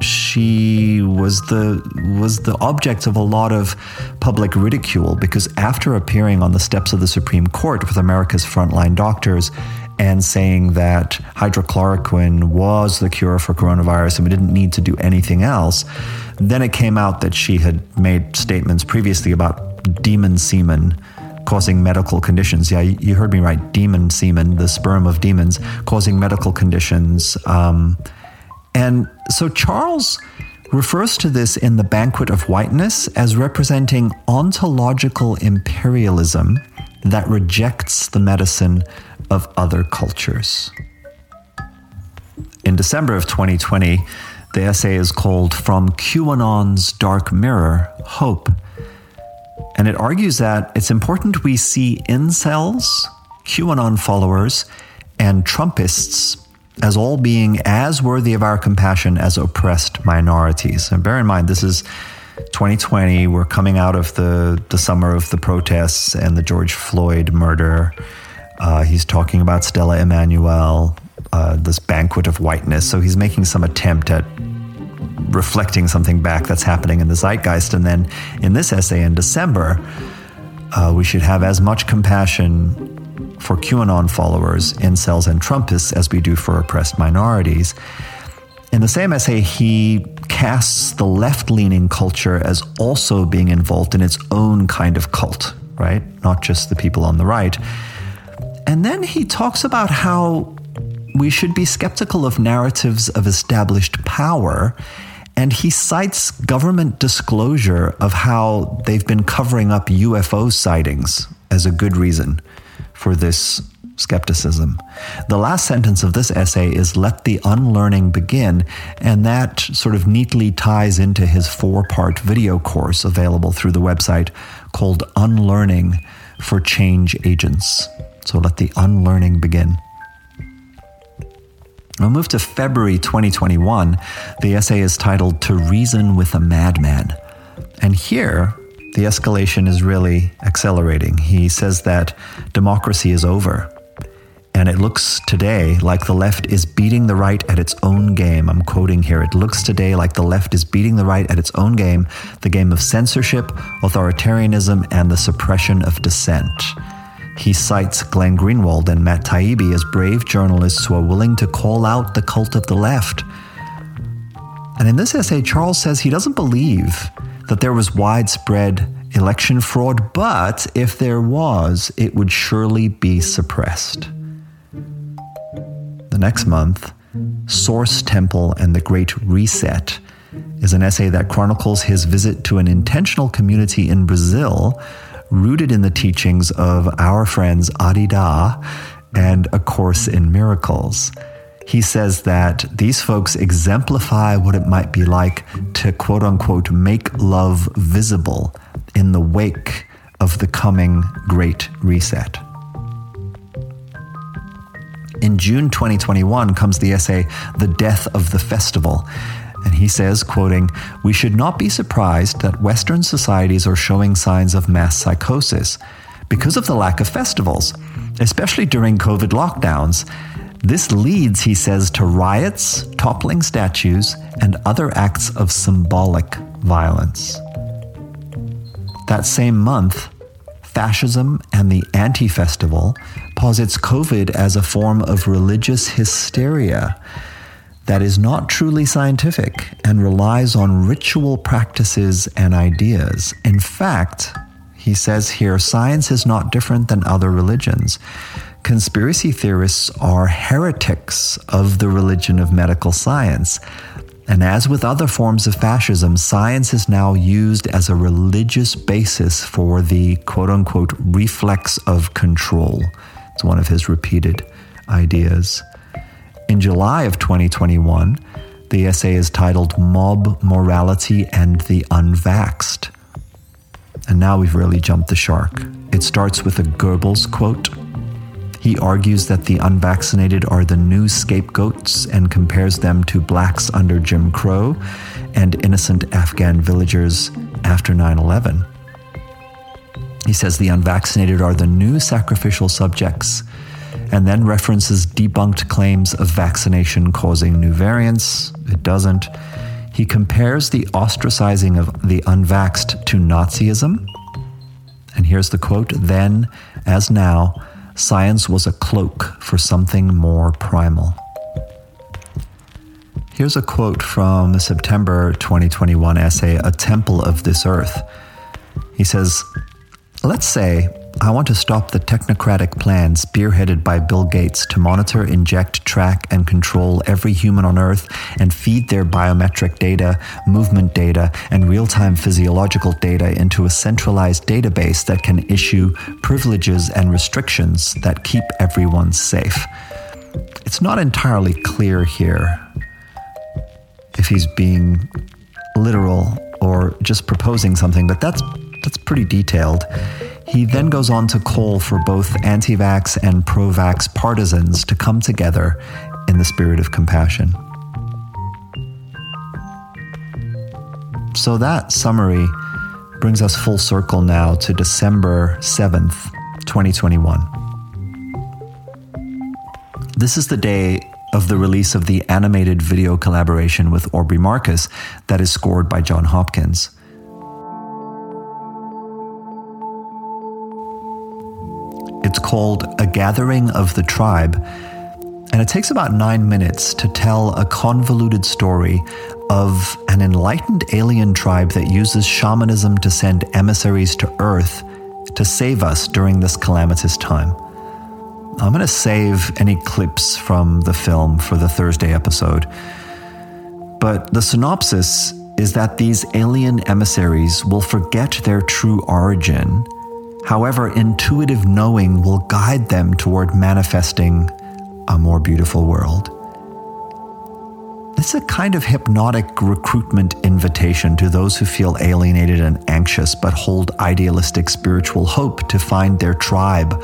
she was the was the object of a lot of public ridicule because after appearing on the steps of the Supreme Court with America's frontline doctors and saying that hydrochloroquine was the cure for coronavirus and we didn't need to do anything else, then it came out that she had made statements previously about demon semen causing medical conditions. Yeah, you heard me right. Demon semen, the sperm of demons, causing medical conditions. Um, and so Charles refers to this in the Banquet of Whiteness as representing ontological imperialism that rejects the medicine of other cultures. In December of 2020, the essay is called From QAnon's Dark Mirror Hope. And it argues that it's important we see incels, QAnon followers, and Trumpists as all being as worthy of our compassion as oppressed minorities. And bear in mind, this is 2020. We're coming out of the, the summer of the protests and the George Floyd murder. Uh, he's talking about Stella Immanuel, uh, this banquet of whiteness. So he's making some attempt at reflecting something back that's happening in the zeitgeist. And then in this essay in December, uh, we should have as much compassion for QAnon followers, incels, and Trumpists as we do for oppressed minorities. In the same essay, he casts the left leaning culture as also being involved in its own kind of cult, right? Not just the people on the right. And then he talks about how we should be skeptical of narratives of established power. And he cites government disclosure of how they've been covering up UFO sightings as a good reason for this skepticism. The last sentence of this essay is let the unlearning begin, and that sort of neatly ties into his four part video course available through the website called Unlearning for Change Agents. So let the unlearning begin. We'll move to February 2021. The essay is titled To Reason with a Madman. And here, the escalation is really accelerating. He says that democracy is over. And it looks today like the left is beating the right at its own game. I'm quoting here. It looks today like the left is beating the right at its own game, the game of censorship, authoritarianism, and the suppression of dissent. He cites Glenn Greenwald and Matt Taibbi as brave journalists who are willing to call out the cult of the left. And in this essay, Charles says he doesn't believe that there was widespread election fraud, but if there was, it would surely be suppressed. The next month, Source Temple and the Great Reset is an essay that chronicles his visit to an intentional community in Brazil rooted in the teachings of our friends Adi Da and A Course in Miracles he says that these folks exemplify what it might be like to quote unquote make love visible in the wake of the coming Great Reset. In June 2021 comes the essay The Death of the Festival. And he says, quoting, We should not be surprised that Western societies are showing signs of mass psychosis because of the lack of festivals, especially during COVID lockdowns. This leads, he says, to riots, toppling statues, and other acts of symbolic violence. That same month, fascism and the anti festival posits COVID as a form of religious hysteria that is not truly scientific and relies on ritual practices and ideas. In fact, he says here, science is not different than other religions conspiracy theorists are heretics of the religion of medical science. And as with other forms of fascism, science is now used as a religious basis for the quote unquote reflex of control. It's one of his repeated ideas. In July of 2021, the essay is titled Mob Morality and the Unvaxxed. And now we've really jumped the shark. It starts with a Goebbels quote he argues that the unvaccinated are the new scapegoats and compares them to blacks under Jim Crow and innocent Afghan villagers after 9 11. He says the unvaccinated are the new sacrificial subjects and then references debunked claims of vaccination causing new variants. It doesn't. He compares the ostracizing of the unvaxxed to Nazism. And here's the quote Then, as now, science was a cloak for something more primal. Here's a quote from the September 2021 essay, A Temple of This Earth. He says, Let's say I want to stop the technocratic plan spearheaded by Bill Gates to monitor, inject, track, and control every human on Earth and feed their biometric data, movement data, and real time physiological data into a centralized database that can issue privileges and restrictions that keep everyone safe. It's not entirely clear here if he's being literal or just proposing something, but that's that's pretty detailed. He then goes on to call for both anti vax and pro vax partisans to come together in the spirit of compassion. So that summary brings us full circle now to December 7th, 2021. This is the day of the release of the animated video collaboration with Aubrey Marcus that is scored by Jon Hopkins. It's called A Gathering of the Tribe, and it takes about nine minutes to tell a convoluted story of an enlightened alien tribe that uses shamanism to send emissaries to Earth to save us during this calamitous time. I'm going to save any clips from the film for the Thursday episode. But the synopsis is that these alien emissaries will forget their true origin However, intuitive knowing will guide them toward manifesting a more beautiful world. It's a kind of hypnotic recruitment invitation to those who feel alienated and anxious but hold idealistic spiritual hope to find their tribe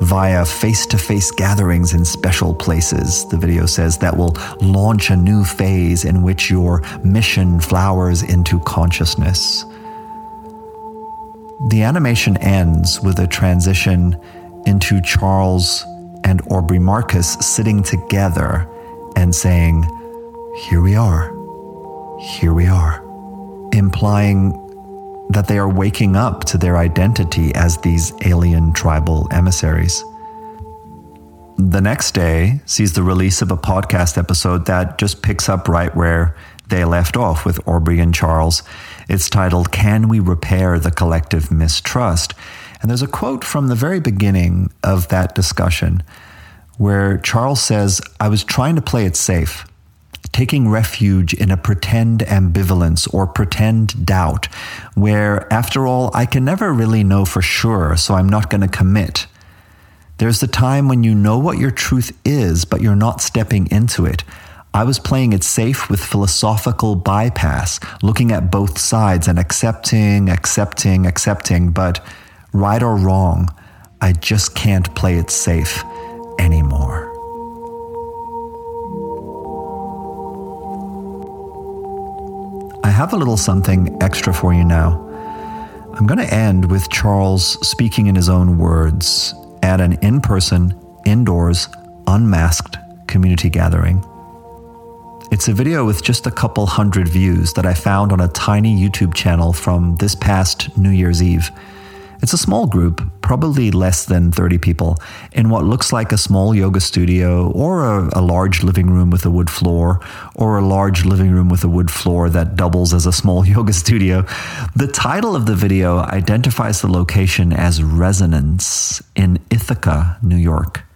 via face to face gatherings in special places, the video says, that will launch a new phase in which your mission flowers into consciousness. The animation ends with a transition into Charles and Aubrey Marcus sitting together and saying, Here we are. Here we are. Implying that they are waking up to their identity as these alien tribal emissaries. The next day sees the release of a podcast episode that just picks up right where they left off with Aubrey and Charles it's titled, Can We Repair the Collective Mistrust? And there's a quote from the very beginning of that discussion where Charles says, I was trying to play it safe, taking refuge in a pretend ambivalence or pretend doubt, where, after all, I can never really know for sure, so I'm not going to commit. There's the time when you know what your truth is, but you're not stepping into it. I was playing it safe with philosophical bypass, looking at both sides and accepting, accepting, accepting, but right or wrong, I just can't play it safe anymore. I have a little something extra for you now. I'm going to end with Charles speaking in his own words at an in person, indoors, unmasked community gathering. It's a video with just a couple hundred views that I found on a tiny YouTube channel from this past New Year's Eve. It's a small group, probably less than 30 people, in what looks like a small yoga studio or a, a, large living room with a wood floor or a large living room with a wood floor that doubles as a small yoga studio. The title of the video identifies the location as Resonance in Ithaca, New York.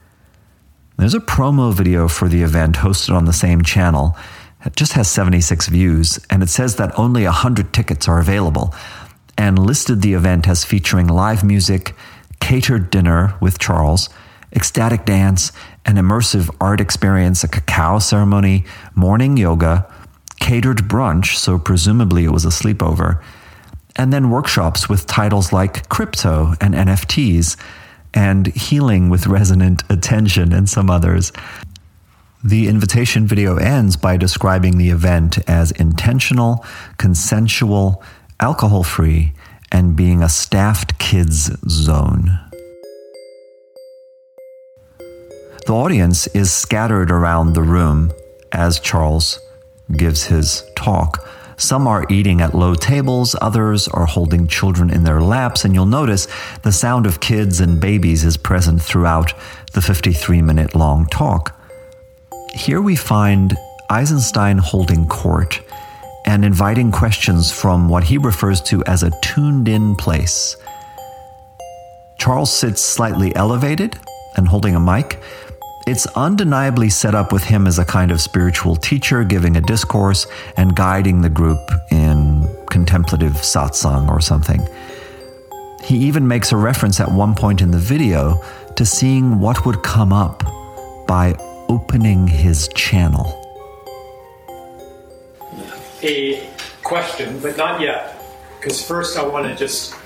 There's a promo video for the event hosted on the same channel. It just has 76 views, and it says that only 100 tickets are available, and listed the event as featuring live music, catered dinner with Charles, ecstatic dance, an immersive art experience, a cacao ceremony, morning yoga, catered brunch, so presumably it was a sleepover, and then workshops with titles like crypto and NFTs and Healing with Resonant Attention, and some others. The invitation video ends by describing the event as intentional, consensual, alcohol free, and being a staffed kids zone. The audience is scattered around the room as Charles gives his talk. Some are eating at low tables, others are holding children in their laps, and you'll notice the sound of kids and babies is present throughout the 53 minute long talk. Here we find Eisenstein holding court and inviting questions from what he refers to as a tuned in place. Charles sits slightly elevated and holding a mic. It's undeniably set up with him as a kind of spiritual teacher giving a discourse and guiding the group in contemplative satsang or something. He even makes a reference at one point in the video to seeing what would come up by opening his channel. A question, but not yet, because first I want to just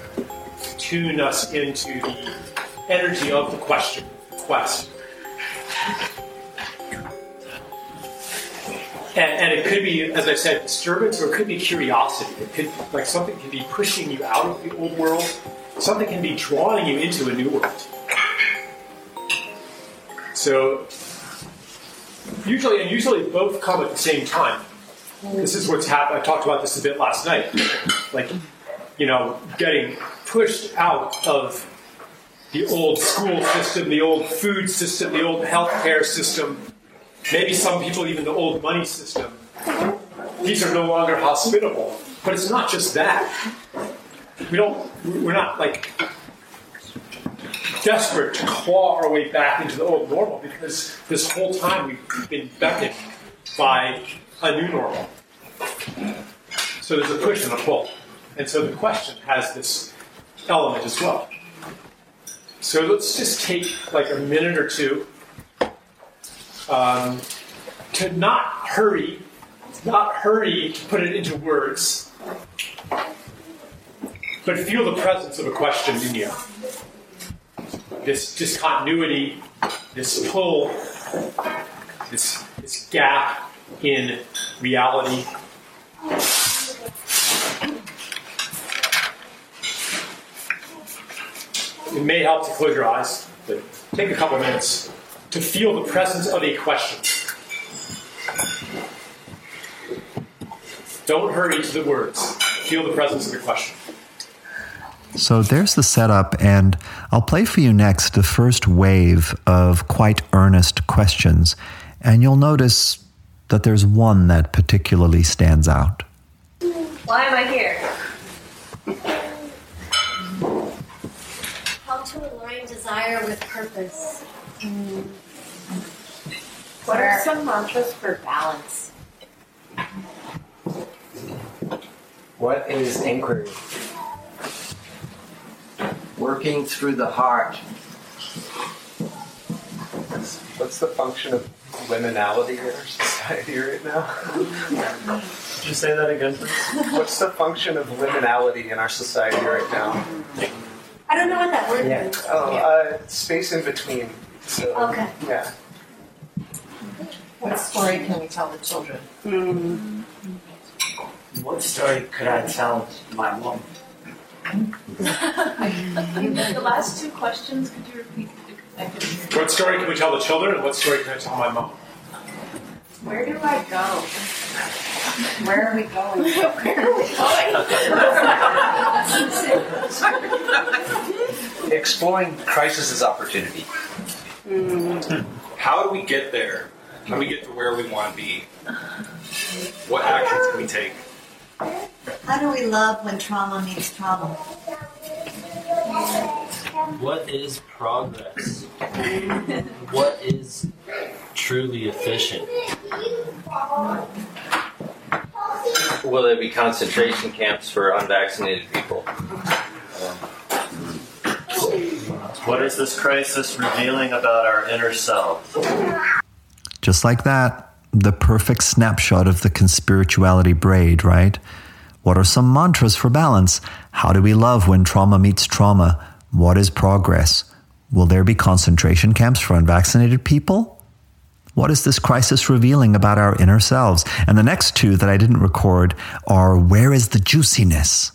tune us into the energy of the question, quest. And, and, it could be, as I said, disturbance, or it could be curiosity. It could, like, something can be pushing you out of the old world. Something can be drawing you into a new world. So, usually, and usually both come at the same time. This is what's happened. I talked about this a bit last night. Like, you know, getting pushed out of the old school system, the old food system, the old healthcare system, maybe some people even the old money system. These are no longer hospitable. But it's not just that. We don't, we're not like desperate to claw our way back into the old normal because this whole time we've been beckoned by a new normal. So there's a push and a pull. And so the question has this element as well. So let's just take like a minute or two um, to not hurry, not hurry to put it into words, but feel the presence of a question in you. This discontinuity, this pull, this, this gap in reality. It may help to close your eyes, but take a couple minutes to feel the presence of a question. Don't hurry to the words. Feel the presence of the question. So there's the setup, and I'll play for you next the first wave of quite earnest questions, and you'll notice that there's one that particularly stands out. Why am I here? How to align desire with purpose. Mm. What are some mantras for balance? What is inquiry? Working through the heart. What's the function of liminality in our society right now? Could you say that again. What's the function of liminality in our society right now? I don't know what that word Yeah. means. Oh, uh, space in between. So, Okay. Yeah. What story can we tell the children? What story could I tell my mom? The last two questions, could you repeat? I couldn't hear. What story can we tell the children, and what story can I tell my mom? Where do I go? Where are we going? Where are we going? Exploring crisis as opportunity. How do we get there? How do we get to where we want to be? What actions can we take? How do we love when trauma meets trauma? What is progress? what is truly efficient? Will there be concentration camps for unvaccinated people? What is this crisis revealing about our inner self? Just like that, the perfect snapshot of the conspirituality braid, right? What are some mantras for balance? How do we love when trauma meets trauma? What is progress? Will there be concentration camps for unvaccinated people? What is this crisis revealing about our inner selves? And the next two that I didn't record are where is the juiciness?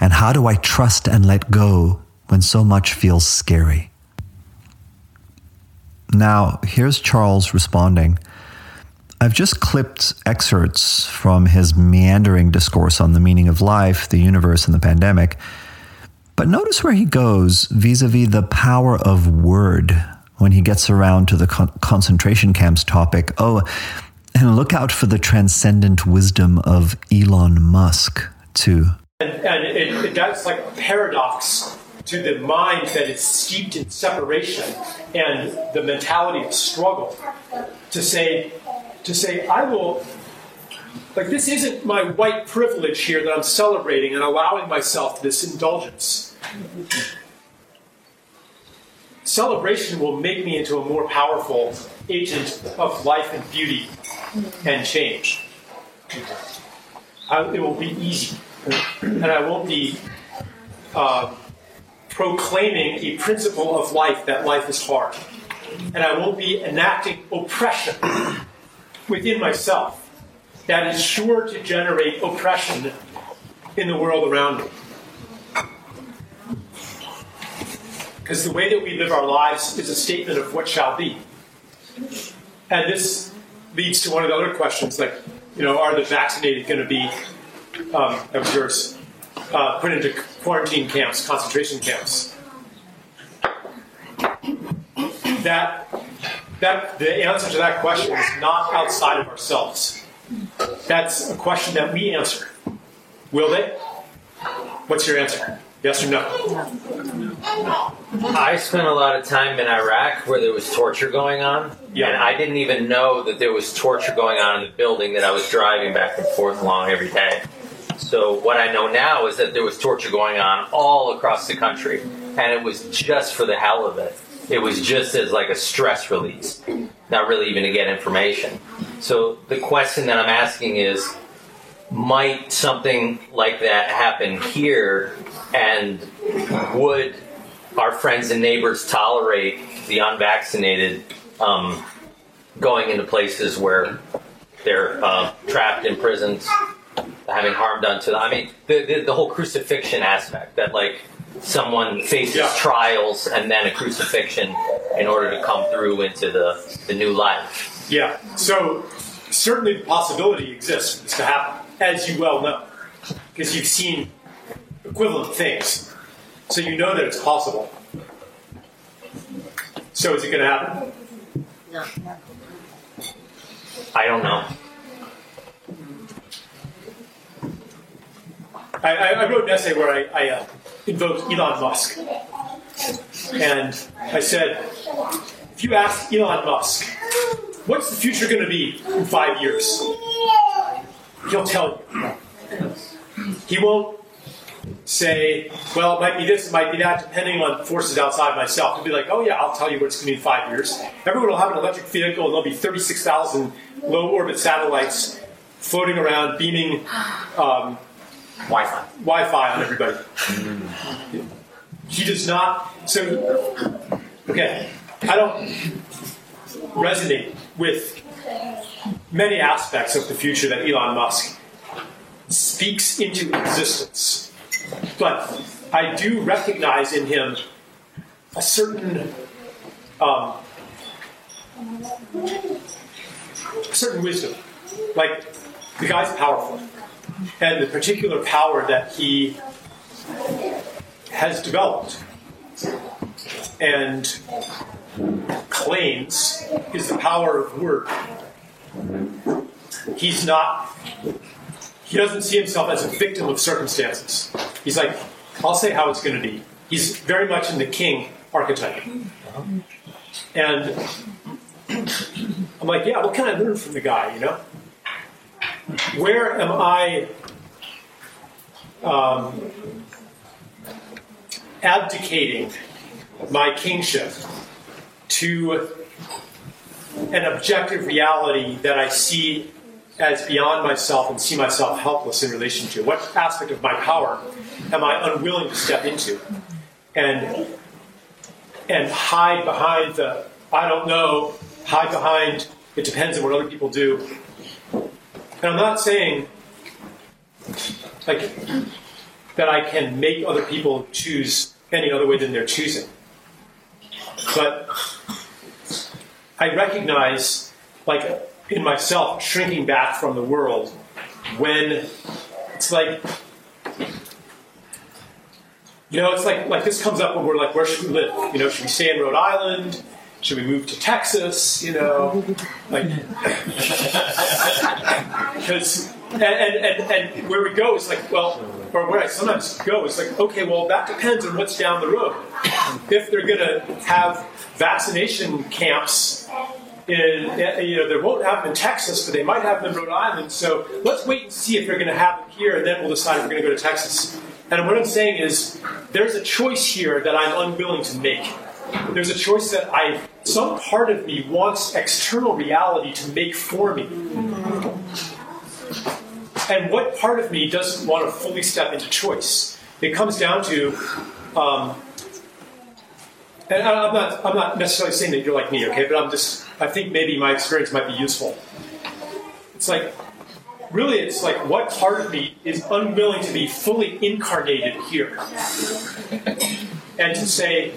And how do I trust and let go when so much feels scary? Now, here's Charles responding. I've just clipped excerpts from his meandering discourse on the meaning of life, the universe, and the pandemic. But notice where he goes vis a vis the power of word when he gets around to the con- concentration camps topic. Oh, and look out for the transcendent wisdom of Elon Musk, too. And, and it, it, that's like a paradox to the mind that is steeped in separation and the mentality of struggle to say, to say, I will, like, this isn't my white privilege here that I'm celebrating and allowing myself this indulgence. Celebration will make me into a more powerful agent of life and beauty and change. I, it will be easy, and I won't be uh, proclaiming a principle of life that life is hard, and I won't be enacting oppression within myself that is sure to generate oppression in the world around me. Because the way that we live our lives is a statement of what shall be. And this leads to one of the other questions like, you know, are the vaccinated going to be, um, that yours, uh, put into quarantine camps, concentration camps? That, that the answer to that question is not outside of ourselves. That's a question that we answer. Will they? What's your answer? Yes or no? I spent a lot of time in Iraq where there was torture going on, Yeah. and I didn't even know that there was torture going on in the building that I was driving back and forth along every day. So what I know now is that there was torture going on all across the country, and it was just for the hell of it. It was just as like a stress release, not really even to get information. So the question that I'm asking is, might something like that happen here and would our friends and neighbors tolerate the unvaccinated um, going into places where they're uh, trapped in prisons having harm done to them i mean the, the, the whole crucifixion aspect that like someone faces Yeah. trials and then a crucifixion in order to come through into the, the new life Yeah. So certainly the possibility exists to happen, as you well know, because you've seen equivalent things. So you know that it's possible. So is it going to happen? No. i don't know I, I, wrote an essay where I, I uh, invoked Elon Musk. And I said, if you ask Elon Musk, what's the future going to be in five years? He'll tell you. He won't say, well, it might be this, it might be that, depending on forces outside myself. He'll be like, oh yeah, I'll tell you what it's going to be in five years. Everyone will have an electric vehicle, and there'll be 36,000 low orbit satellites floating around, beaming um, wi-fi Wi-Fi on everybody. He does not. So, okay, I don't resonate with many aspects of the future that Elon Musk speaks into existence, but I do recognize in him a certain. Um, a certain wisdom. Like, the guy's powerful and the particular power that he has developed and claims is the power of word. He's not, he doesn't see himself as a victim of circumstances. He's like, I'll say how it's going to be. He's very much in the king archetype. And I'm like, yeah, what can I learn from the guy, you know? Where am I um, abdicating my kingship to an objective reality that I see as beyond myself and see myself helpless in relation to? What aspect of my power am I unwilling to step into and and hide behind the I don't know, hide behind it depends on what other people do. And I'm not saying like that I can make other people choose any other way than they're choosing. But I recognize like in myself shrinking back from the world when it's like you know, it's like like this comes up when we're like, where should we live? You know, should we stay in Rhode Island? Should we move to Texas? You know, like because and, and, and, and where we go is like, well, or where I sometimes go is like, okay, well, that depends on what's down the road. If they're going to have vaccination camps in, eh, you know, they won't have them in Texas, but they might have them in Rhode Island. So let's wait and see if they're going to have them here, and then we'll decide if we're going to go to Texas. And what I'm saying is, there's a choice here that I'm unwilling to make. There's a choice that I, some part of me wants external reality to make for me. And what part of me doesn't want to fully step into choice? It comes down to, um, and I'm not, I'm not necessarily saying that you're like me, okay, but I'm just, I think maybe my experience might be useful. It's like, really, it's like what part of me is unwilling to be fully incarnated here? And to say,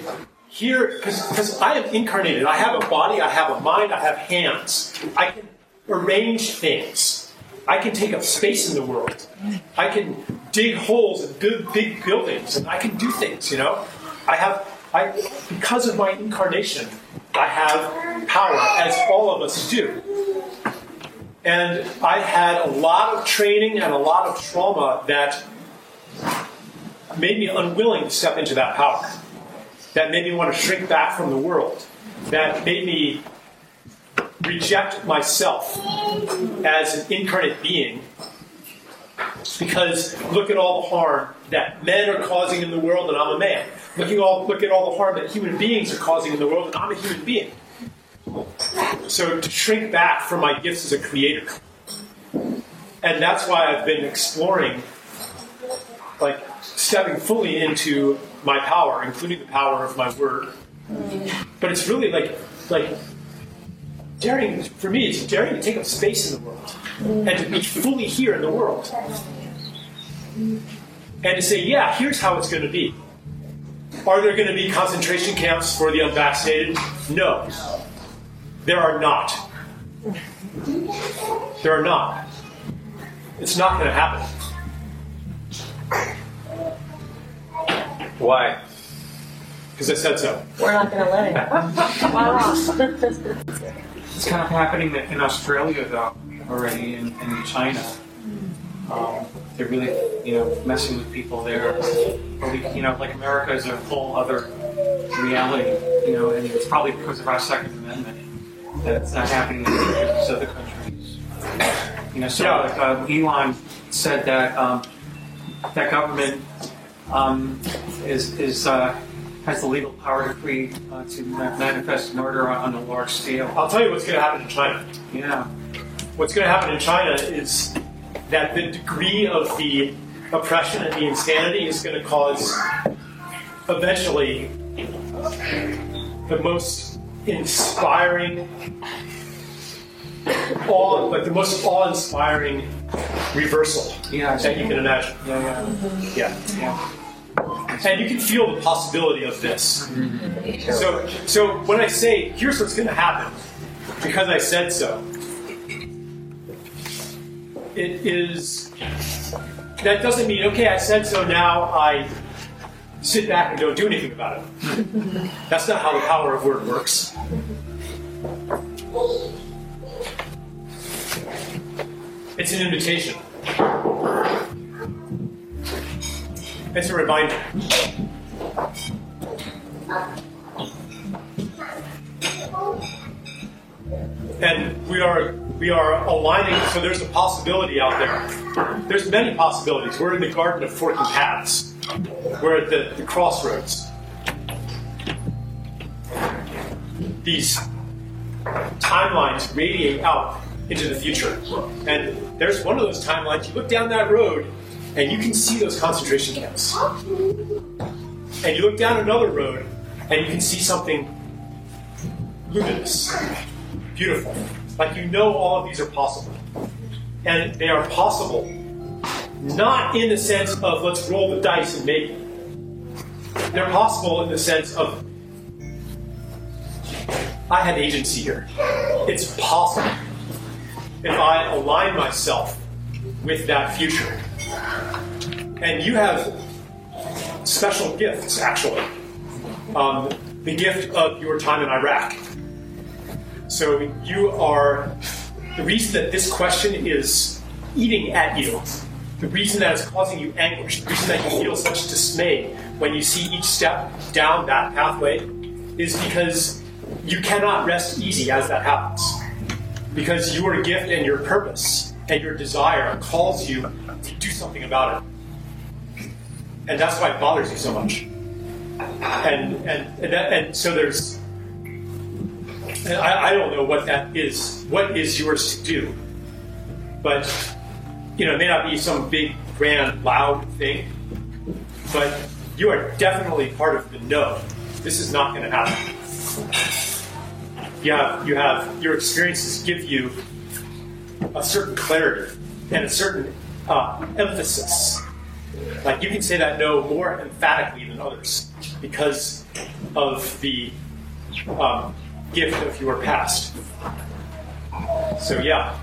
here, because I am incarnated, I have a body, I have a mind, I have hands. I can arrange things. I can take up space in the world. I can dig holes and build big buildings, and I can do things. You know, I have I because of my incarnation, I have power, as all of us do. And I had a lot of training and a lot of trauma that made me unwilling to step into that power. That made me want to shrink back from the world. That made me reject myself as an incarnate being because look at all the harm that men are causing in the world and I'm a man. Look at all, look at all the harm that human beings are causing in the world and I'm a human being. So to shrink back from my gifts as a creator. And that's why I've been exploring, like stepping fully into my power, including the power of my word. But it's really like, like daring, for me, it's daring to take up space in the world and to be fully here in the world. And to say, yeah, here's how it's going to be. Are there going to be concentration camps for the unvaccinated? No. There are not. There are not. It's not going to happen. Why? Because I said so. We're not going to let it. wow. It's kind of happening in Australia, though, already, in, in China. Um, they're really, you know, messing with people there. But we, you know, like America is a whole other reality, you know, and it's probably because of our Second Amendment that it's not happening in these other countries. You know, so like uh, Elon said that um, that government um, is is uh, has the legal power to create uh, to manifest murder on, on a large scale. I'll tell you what's going to happen in China. Yeah. What's going to happen in China is that the degree of the oppression and the insanity is going to cause eventually the most inspiring awe, like the most awe-inspiring reversal yeah, that you can imagine. Yeah, yeah, yeah. yeah. And you can feel the possibility of this. So, so when I say, here's what's going to happen, because I said so, it is, that doesn't mean, okay, I said so, now I sit back and don't do anything about it. That's not how the power of word works. It's an invitation. It's a reminder. And we are we are aligning. So there's a possibility out there. There's many possibilities. We're in the garden of forking paths. We're at the, the crossroads. These timelines radiate out into the future. And there's one of those timelines. You look down that road, and you can see those concentration camps. And you look down another road, and you can see something luminous, beautiful. Like you know all of these are possible. And they are possible not in the sense of let's roll the dice and make it. They're possible in the sense of I have agency here. It's possible. if I align myself with that future. And you have special gifts, actually. Um, the gift of your time in Iraq. So you are the reason that this question is eating at you, the reason that it's causing you anguish, the reason that you feel such dismay when you see each step down that pathway is because you cannot rest easy as that happens. Because your gift and your purpose and your desire calls you to do something about it. And that's why it bothers you so much. And and and, that, and so there's I, I don't know what that is. What is yours to do? But you know, it may not be some big, grand, loud thing, but you are definitely part of the no. This is not going to happen. You have, you have your experiences give you a certain clarity and a certain uh, emphasis. Like you can say that no more emphatically than others because of the um, gift of your past. So yeah,